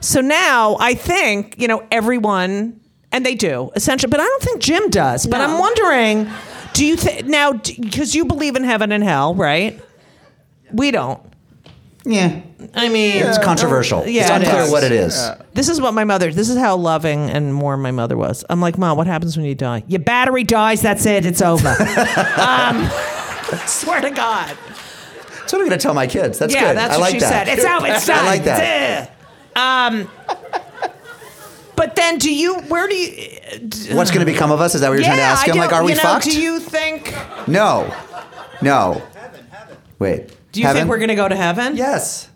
Speaker 8: so now I think, you know, everyone, and they do essentially, but I don't think Jim does. But
Speaker 4: No.
Speaker 8: I'm wondering, do you think now, because you believe in heaven and hell, right? We don't.
Speaker 1: Yeah.
Speaker 8: I mean,
Speaker 1: It's controversial.
Speaker 8: Yeah,
Speaker 1: it's unclear
Speaker 8: is.
Speaker 1: what it is.
Speaker 8: This is what my mother. This is how loving and warm my mother was. I'm like, Mom, what happens when you die? Your battery dies. That's it. It's over. (laughs) um, (laughs) swear to God.
Speaker 1: That's what I'm going to tell my kids. That's
Speaker 8: yeah,
Speaker 1: good.
Speaker 8: that's
Speaker 1: I
Speaker 8: what
Speaker 1: like
Speaker 8: she
Speaker 1: that.
Speaker 8: said. It's out. It's done.
Speaker 1: I like that.
Speaker 8: It's, uh, Um, but then, do you? Where do you?
Speaker 1: What's going to become of us? Is that what you're trying to ask
Speaker 8: I
Speaker 1: him? Like,
Speaker 8: don't-
Speaker 1: are we
Speaker 8: you know,
Speaker 1: fucked?
Speaker 8: Do you think?
Speaker 1: no. No. Wait.
Speaker 8: Do you
Speaker 1: Heaven?
Speaker 8: think we're going to go to heaven?
Speaker 5: Yes.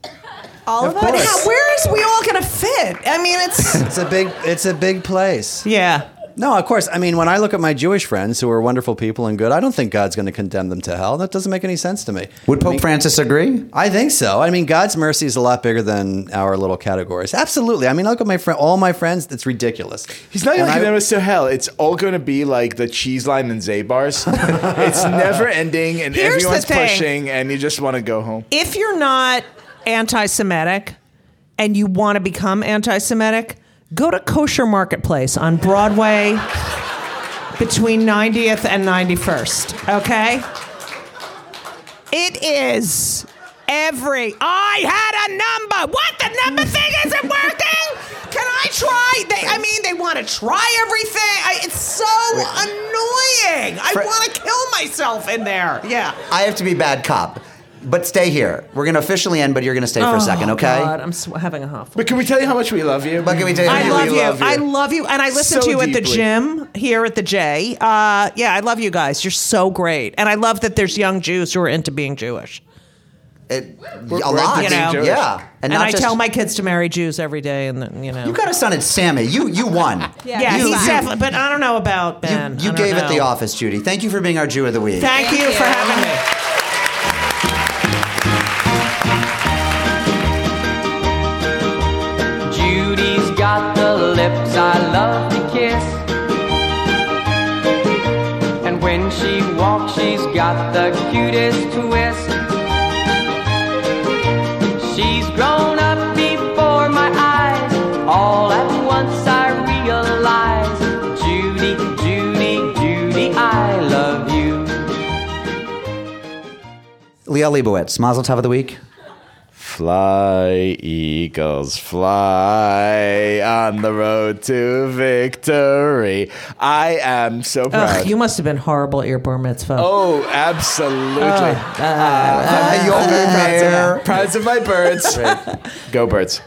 Speaker 4: All
Speaker 1: Of
Speaker 4: of, us.
Speaker 1: course.
Speaker 8: How, where is we all going to fit? I mean, it's (laughs)
Speaker 5: It's a big it's a big place.
Speaker 8: yeah.
Speaker 5: No, of course. I mean, when I look at my Jewish friends who are wonderful people and good, I don't think God's going to condemn them to hell. That doesn't make any sense to me.
Speaker 1: Would
Speaker 5: I
Speaker 1: Pope
Speaker 5: mean,
Speaker 1: Francis agree?
Speaker 5: I think so. I mean, God's mercy is a lot bigger than our little categories. Absolutely. I mean, look at my friend, all my friends. It's ridiculous.
Speaker 3: He's not going
Speaker 5: to I-
Speaker 3: condemned us to hell. It's all going to be like the cheese line and Zabar's. (laughs) it's never ending, and
Speaker 8: Here's
Speaker 3: everyone's pushing, and you just want to go home.
Speaker 8: if you're not anti-Semitic and you want to become anti-Semitic, go to Kosher Marketplace on Broadway between 90th and 91st. Okay, it is every. I had a number. What the number thing isn't working? Can I try? They, I mean, they want to try everything. I, it's so annoying. I want to kill myself in there. Yeah.
Speaker 1: I have to be bad cop. But stay here. We're going to officially end, but you're going to stay for a second, okay?
Speaker 8: Oh, God, I'm sw- having a huff.
Speaker 3: But can we tell you how much we love you?
Speaker 1: But can we tell you
Speaker 8: I
Speaker 1: how
Speaker 8: love
Speaker 1: we
Speaker 8: you.
Speaker 3: love you.
Speaker 8: I love you. And I listen
Speaker 3: So
Speaker 8: to you at the
Speaker 3: deeply.
Speaker 8: gym here at the J. Uh, yeah, I love you guys. You're so great. And I love that there's young Jews who are into being Jewish.
Speaker 1: It,
Speaker 3: We're-
Speaker 1: a
Speaker 3: we're
Speaker 1: lot.
Speaker 3: into
Speaker 8: being Jewish.
Speaker 1: Yeah.
Speaker 8: And,
Speaker 1: not
Speaker 8: I
Speaker 1: just,
Speaker 8: tell my kids to marry Jews every day. And, then, you know.
Speaker 1: You got a son at Sammy. You you won. (laughs)
Speaker 8: yeah,
Speaker 1: you,
Speaker 8: he's
Speaker 1: you-
Speaker 8: definitely, but I don't know about Ben.
Speaker 1: You, you
Speaker 8: I don't
Speaker 1: gave it the
Speaker 8: know.
Speaker 1: office, Judy. Thank you for being our Jew of the week.
Speaker 8: Thank, you for having me.
Speaker 9: Cutest twist. She's grown up before my eyes. All at once I realize Judy, Judy, Judy, I love you.
Speaker 1: Liel Leibowitz, Mazel Tov of the week.
Speaker 3: Fly, eagles, fly on the road to victory. I am so proud.
Speaker 8: Ugh, you must have been horrible at your bar mitzvah.
Speaker 3: oh, absolutely.
Speaker 1: Uh, you're there.
Speaker 3: Proud of my birds. (laughs) Go birds.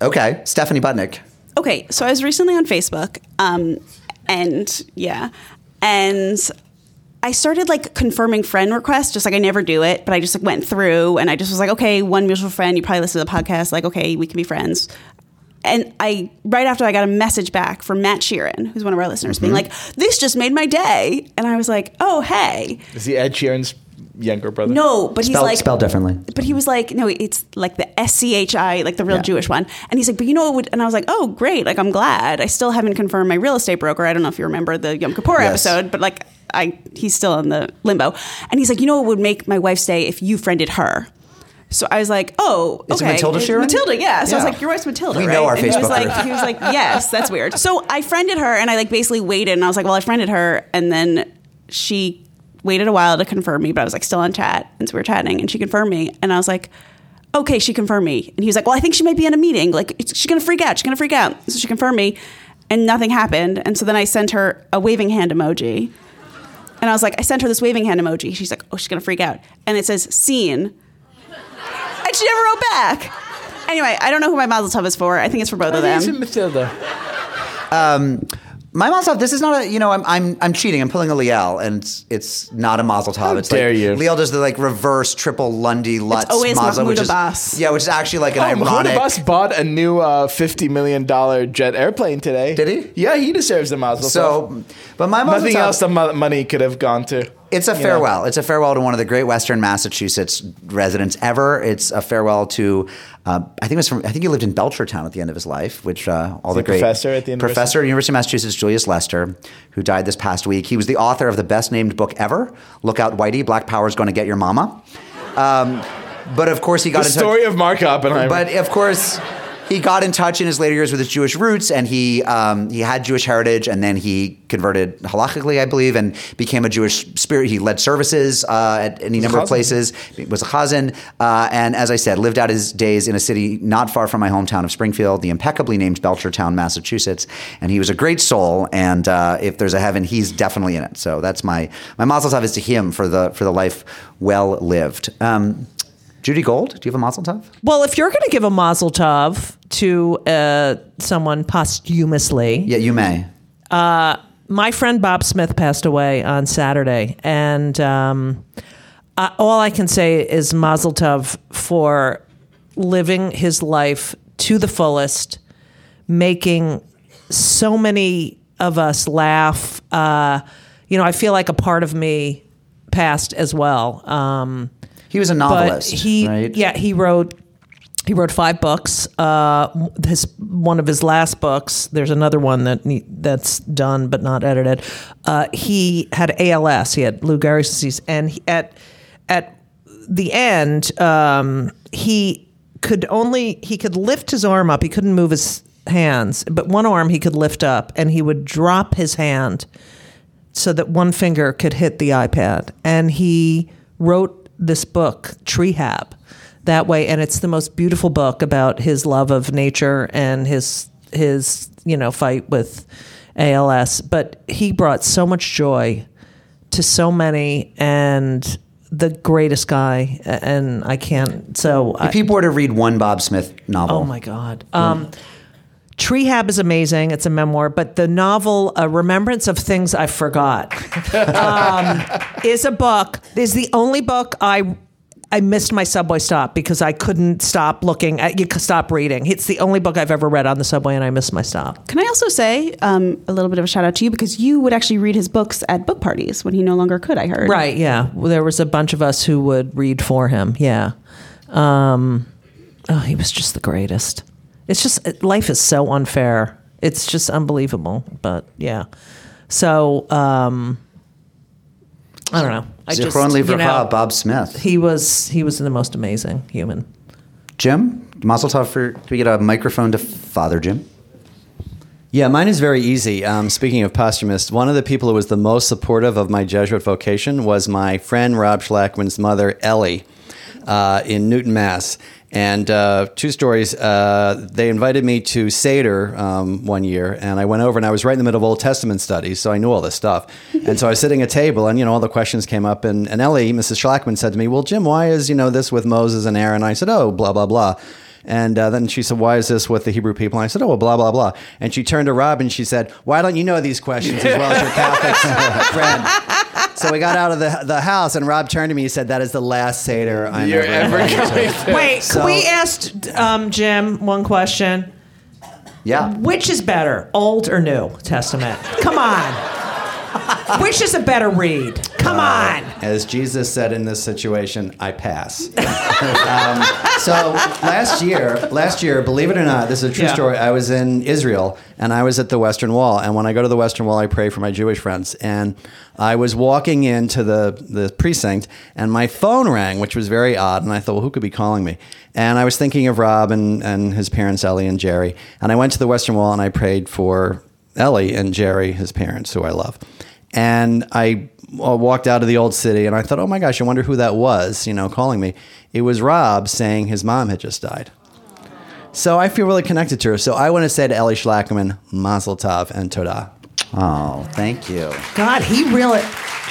Speaker 1: Okay, Stephanie Butnick.
Speaker 4: Okay, so I was recently on Facebook, um, and yeah, and I started like confirming friend requests, just like I never do it, but I just like went through and I just was like, okay, one mutual friend, you probably listen to the podcast, like, okay, we can be friends. And I, right after I got a message back from Matt Sheeran, who's one of our listeners, being mm-hmm. like, this just made my day. And I was like, oh, hey.
Speaker 3: Is he Ed Sheeran's younger brother?
Speaker 4: No, but he's like,
Speaker 1: spelled differently.
Speaker 4: but he was like, no, it's like the S C H I, like the real
Speaker 1: Yeah.
Speaker 4: Jewish one. And he's like, but you know what would, and I was like, oh, great. Like, I'm glad. I still haven't confirmed my real estate broker. I don't know if you remember the Yom Kippur
Speaker 1: Yes.
Speaker 4: episode, but like, I, he's still in the limbo. And he's like, you know what would make my wife stay if you friended her? So I was like, oh,
Speaker 1: Is it
Speaker 4: okay.
Speaker 1: Matilda Sheeran?
Speaker 4: Matilda, yeah. So I was like, your wife's Matilda,
Speaker 1: We
Speaker 4: right?
Speaker 1: know our
Speaker 4: and he was like, he was like, yes, that's weird. So I friended her, and I like basically waited, and I was like, well, I friended her, and then she waited a while to confirm me, but I was like still on chat, and so we were chatting, and she confirmed me, and I was like, okay, she confirmed me. And he was like, well, I think she might be in a meeting. Like, she's going to freak out. She's going to freak out. So she confirmed me. And nothing happened. And so then I sent her a waving hand emoji. And I was like, I sent her this waving hand emoji. She's like, oh, she's going to freak out. And it says, seen. And she never wrote back. Anyway, I don't know who my Mazel Tov is for. I think it's for both of them.
Speaker 3: Matilda.
Speaker 1: Um, My Mazel Tov, this is not a, you know, I'm, I'm, I'm cheating. I'm pulling a Liel, and it's, it's not a Mazel Tov. it's
Speaker 3: dare
Speaker 1: like,
Speaker 3: you.
Speaker 1: Liel does the like reverse triple Lindy Lutz
Speaker 4: always
Speaker 1: Mazel, which
Speaker 4: Mahmoud
Speaker 1: is,
Speaker 4: Abbas.
Speaker 1: yeah, which is actually like an
Speaker 3: Oh, Mahmoud
Speaker 1: ironic.
Speaker 3: Abbas bought a new uh, fifty million dollar jet airplane today.
Speaker 1: Did he?
Speaker 3: Yeah, he deserves a mazel. tov.
Speaker 1: So, but my Mazel
Speaker 3: nothing
Speaker 1: Tov,
Speaker 3: else the mo- money could have gone to.
Speaker 1: It's a
Speaker 3: you know.
Speaker 1: farewell. It's a farewell to one of the great Western Massachusetts residents ever. It's a farewell to, uh, I think it was from, I think he lived in Belchertown at the end of his life, which uh, all the
Speaker 3: he a
Speaker 1: great
Speaker 3: professor at the university?
Speaker 1: professor at University of Massachusetts, Julius Lester, who died this past week. He was the author of the best named book ever, Look Out Whitey, Black Power's Going to Get Your Mama. Um, but of course, he got
Speaker 3: The
Speaker 1: touch-
Speaker 3: story of Mark Oppenheimer.
Speaker 1: but of course, he got in touch in his later years with his Jewish roots, and he um, he had Jewish heritage, and then he converted halachically, I believe, and became a Jewish spirit. He led services uh, at any number of places. He was a chazan, uh, and as I said, lived out his days in a city not far from my hometown of Springfield, the impeccably named Belchertown, Massachusetts. And he was a great soul, and uh, if there's a heaven, he's definitely in it. So that's my my mazel tov is to him for the for the life well lived. Um, Judy Gold, do you have a mazel tov?
Speaker 8: Well, if you're going to give a mazel tov to uh, someone posthumously,
Speaker 1: Yeah, you may.
Speaker 8: my friend Bob Smith passed away on Saturday, and um, I, all I can say is Mazel Tov for living his life to the fullest, making so many of us laugh. Uh, you know, I feel like a part of me passed as well. Um,
Speaker 1: He was a
Speaker 8: but
Speaker 1: novelist,
Speaker 8: he,
Speaker 1: right?
Speaker 8: yeah, he wrote. He wrote five books. Uh, his one of his last books. There's another one that that's done but not edited. Uh, he had ALS. He had Lou Gehrig's disease, and he, at at the end, um, he could only he could lift his arm up. He couldn't move his hands, but one arm he could lift up, and he would drop his hand so that one finger could hit the iPad. And he wrote this book, Treehab, that way. And it's the most beautiful book about his love of nature and his his you know fight with ALS. But he brought so much joy to so many and the greatest guy and I can't so I,
Speaker 1: If people were to read one Bob Smith novel,
Speaker 8: Oh my God. Um, Treehab is amazing. It's a memoir, but the novel "A Remembrance of Things I Forgot" (laughs) um, is a book. Is the only book I I missed my subway stop because I couldn't stop looking. At, you stop reading. It's the only book I've ever read on the subway, and I missed my stop.
Speaker 4: Can I also say um, a little bit of a shout out to you because you would actually read his books at book parties when he no longer could, I heard.
Speaker 8: Right? Yeah. Well, there was a bunch of us who would read for him. Yeah. Um, oh, he was just the greatest. It's just life is so unfair. It's just unbelievable. But yeah. So um, I don't know. I just
Speaker 1: Zichron
Speaker 8: you
Speaker 1: Livracha,
Speaker 8: know,
Speaker 1: Bob Smith.
Speaker 8: he was he was the most amazing human.
Speaker 1: Jim, Mazel Tov for, do we get a microphone to Father Jim?
Speaker 5: Yeah, mine is very easy. Um, speaking of posthumous, one of the people who was the most supportive of my Jesuit vocation was my friend Rob Schlackman's mother, Ellie, uh, in Newton, Mass. And uh, two stories. Uh, they invited me to Seder um, one year, and I went over, and I was right in the middle of Old Testament studies, so I knew all this stuff. and so I was sitting at a table, and you know all the questions came up, and, and Ellie, Mrs. Schlackman, said to me, "Well, Jim, why is you know this with Moses and Aaron?" I said, "Oh, blah blah blah." And uh, then she said, "Why is this with the Hebrew people?" And I said, "Oh, well, blah blah blah." And she turned to Rob and she said, "Why don't you know these questions as well as your Catholic (laughs) (laughs) friend?" So we got out of the the house, and Rob turned to me and said, "That is the last seder I'm
Speaker 3: You're
Speaker 5: ever."
Speaker 3: ever going (laughs) to.
Speaker 8: Wait,
Speaker 5: So-
Speaker 8: we asked um, Jim one question?
Speaker 1: Yeah.
Speaker 8: Which is better, Old or New Testament? Come on. Which is a better read? Come on.
Speaker 5: As Jesus said in this situation, I pass. (laughs) um, so last year, last year, believe it or not, this is a true
Speaker 8: Yeah.
Speaker 5: story. I was in Israel and I was at the Western Wall. And when I go to the Western Wall, I pray for my Jewish friends. And I was walking into the, the precinct and my phone rang, which was very odd. And I thought, well, who could be calling me? And I was thinking of Rob and, and his parents, Ellie and Jerry. And I went to the Western Wall and I prayed for Ellie and Jerry, his parents, who I love. And I uh, walked out of the old city and I thought, oh my gosh, I wonder who that was, you know, calling me. It was Rob saying his mom had just died. So I feel really connected to her. So I want to say to Ellie Schlackerman, Mazel Tov and Toda.
Speaker 1: Oh, thank you.
Speaker 8: God, he really.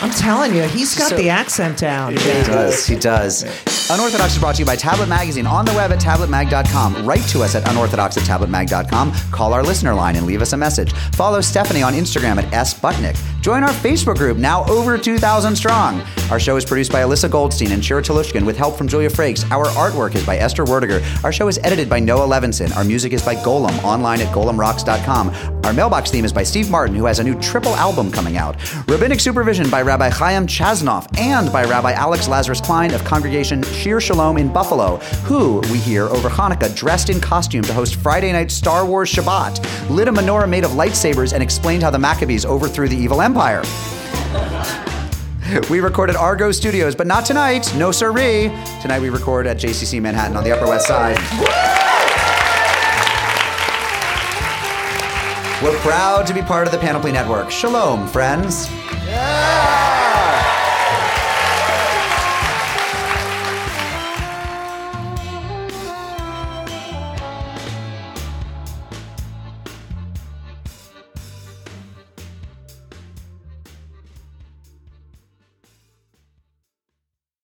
Speaker 8: I'm telling you, he's got
Speaker 1: So-
Speaker 8: the accent down.
Speaker 1: He does. He does. Unorthodox is brought to you by Tablet Magazine on the web at tabletmag.com. Write to us at unorthodox at tabletmag.com. Call our listener line and leave us a message. Follow Stephanie on Instagram at sbutnick. Join our Facebook group, now over 2,000 strong. Our show is produced by Alyssa Goldstein and Shira Telushkin with help from Julia Frakes. Our artwork is by Esther Werdiger. Our show is edited by Noah Levinson. Our music is by Golem, online at golemrocks.com. Our mailbox theme is by Steve Martin, who has a new triple album coming out. Rabbinic supervision by Rabbi Chaim Chasnoff and by Rabbi Alex Lazarus Klein of Congregation Shir Shalom in Buffalo, who we hear over Hanukkah dressed in costume to host Friday night Star Wars Shabbat, lit a menorah made of lightsabers, and explained how the Maccabees overthrew the evil empire. (laughs) We record at Argo Studios, but not tonight. No siree. Tonight we record at JCC Manhattan on the Upper West Side. We're proud to be part of the Panoply Network. Shalom, friends.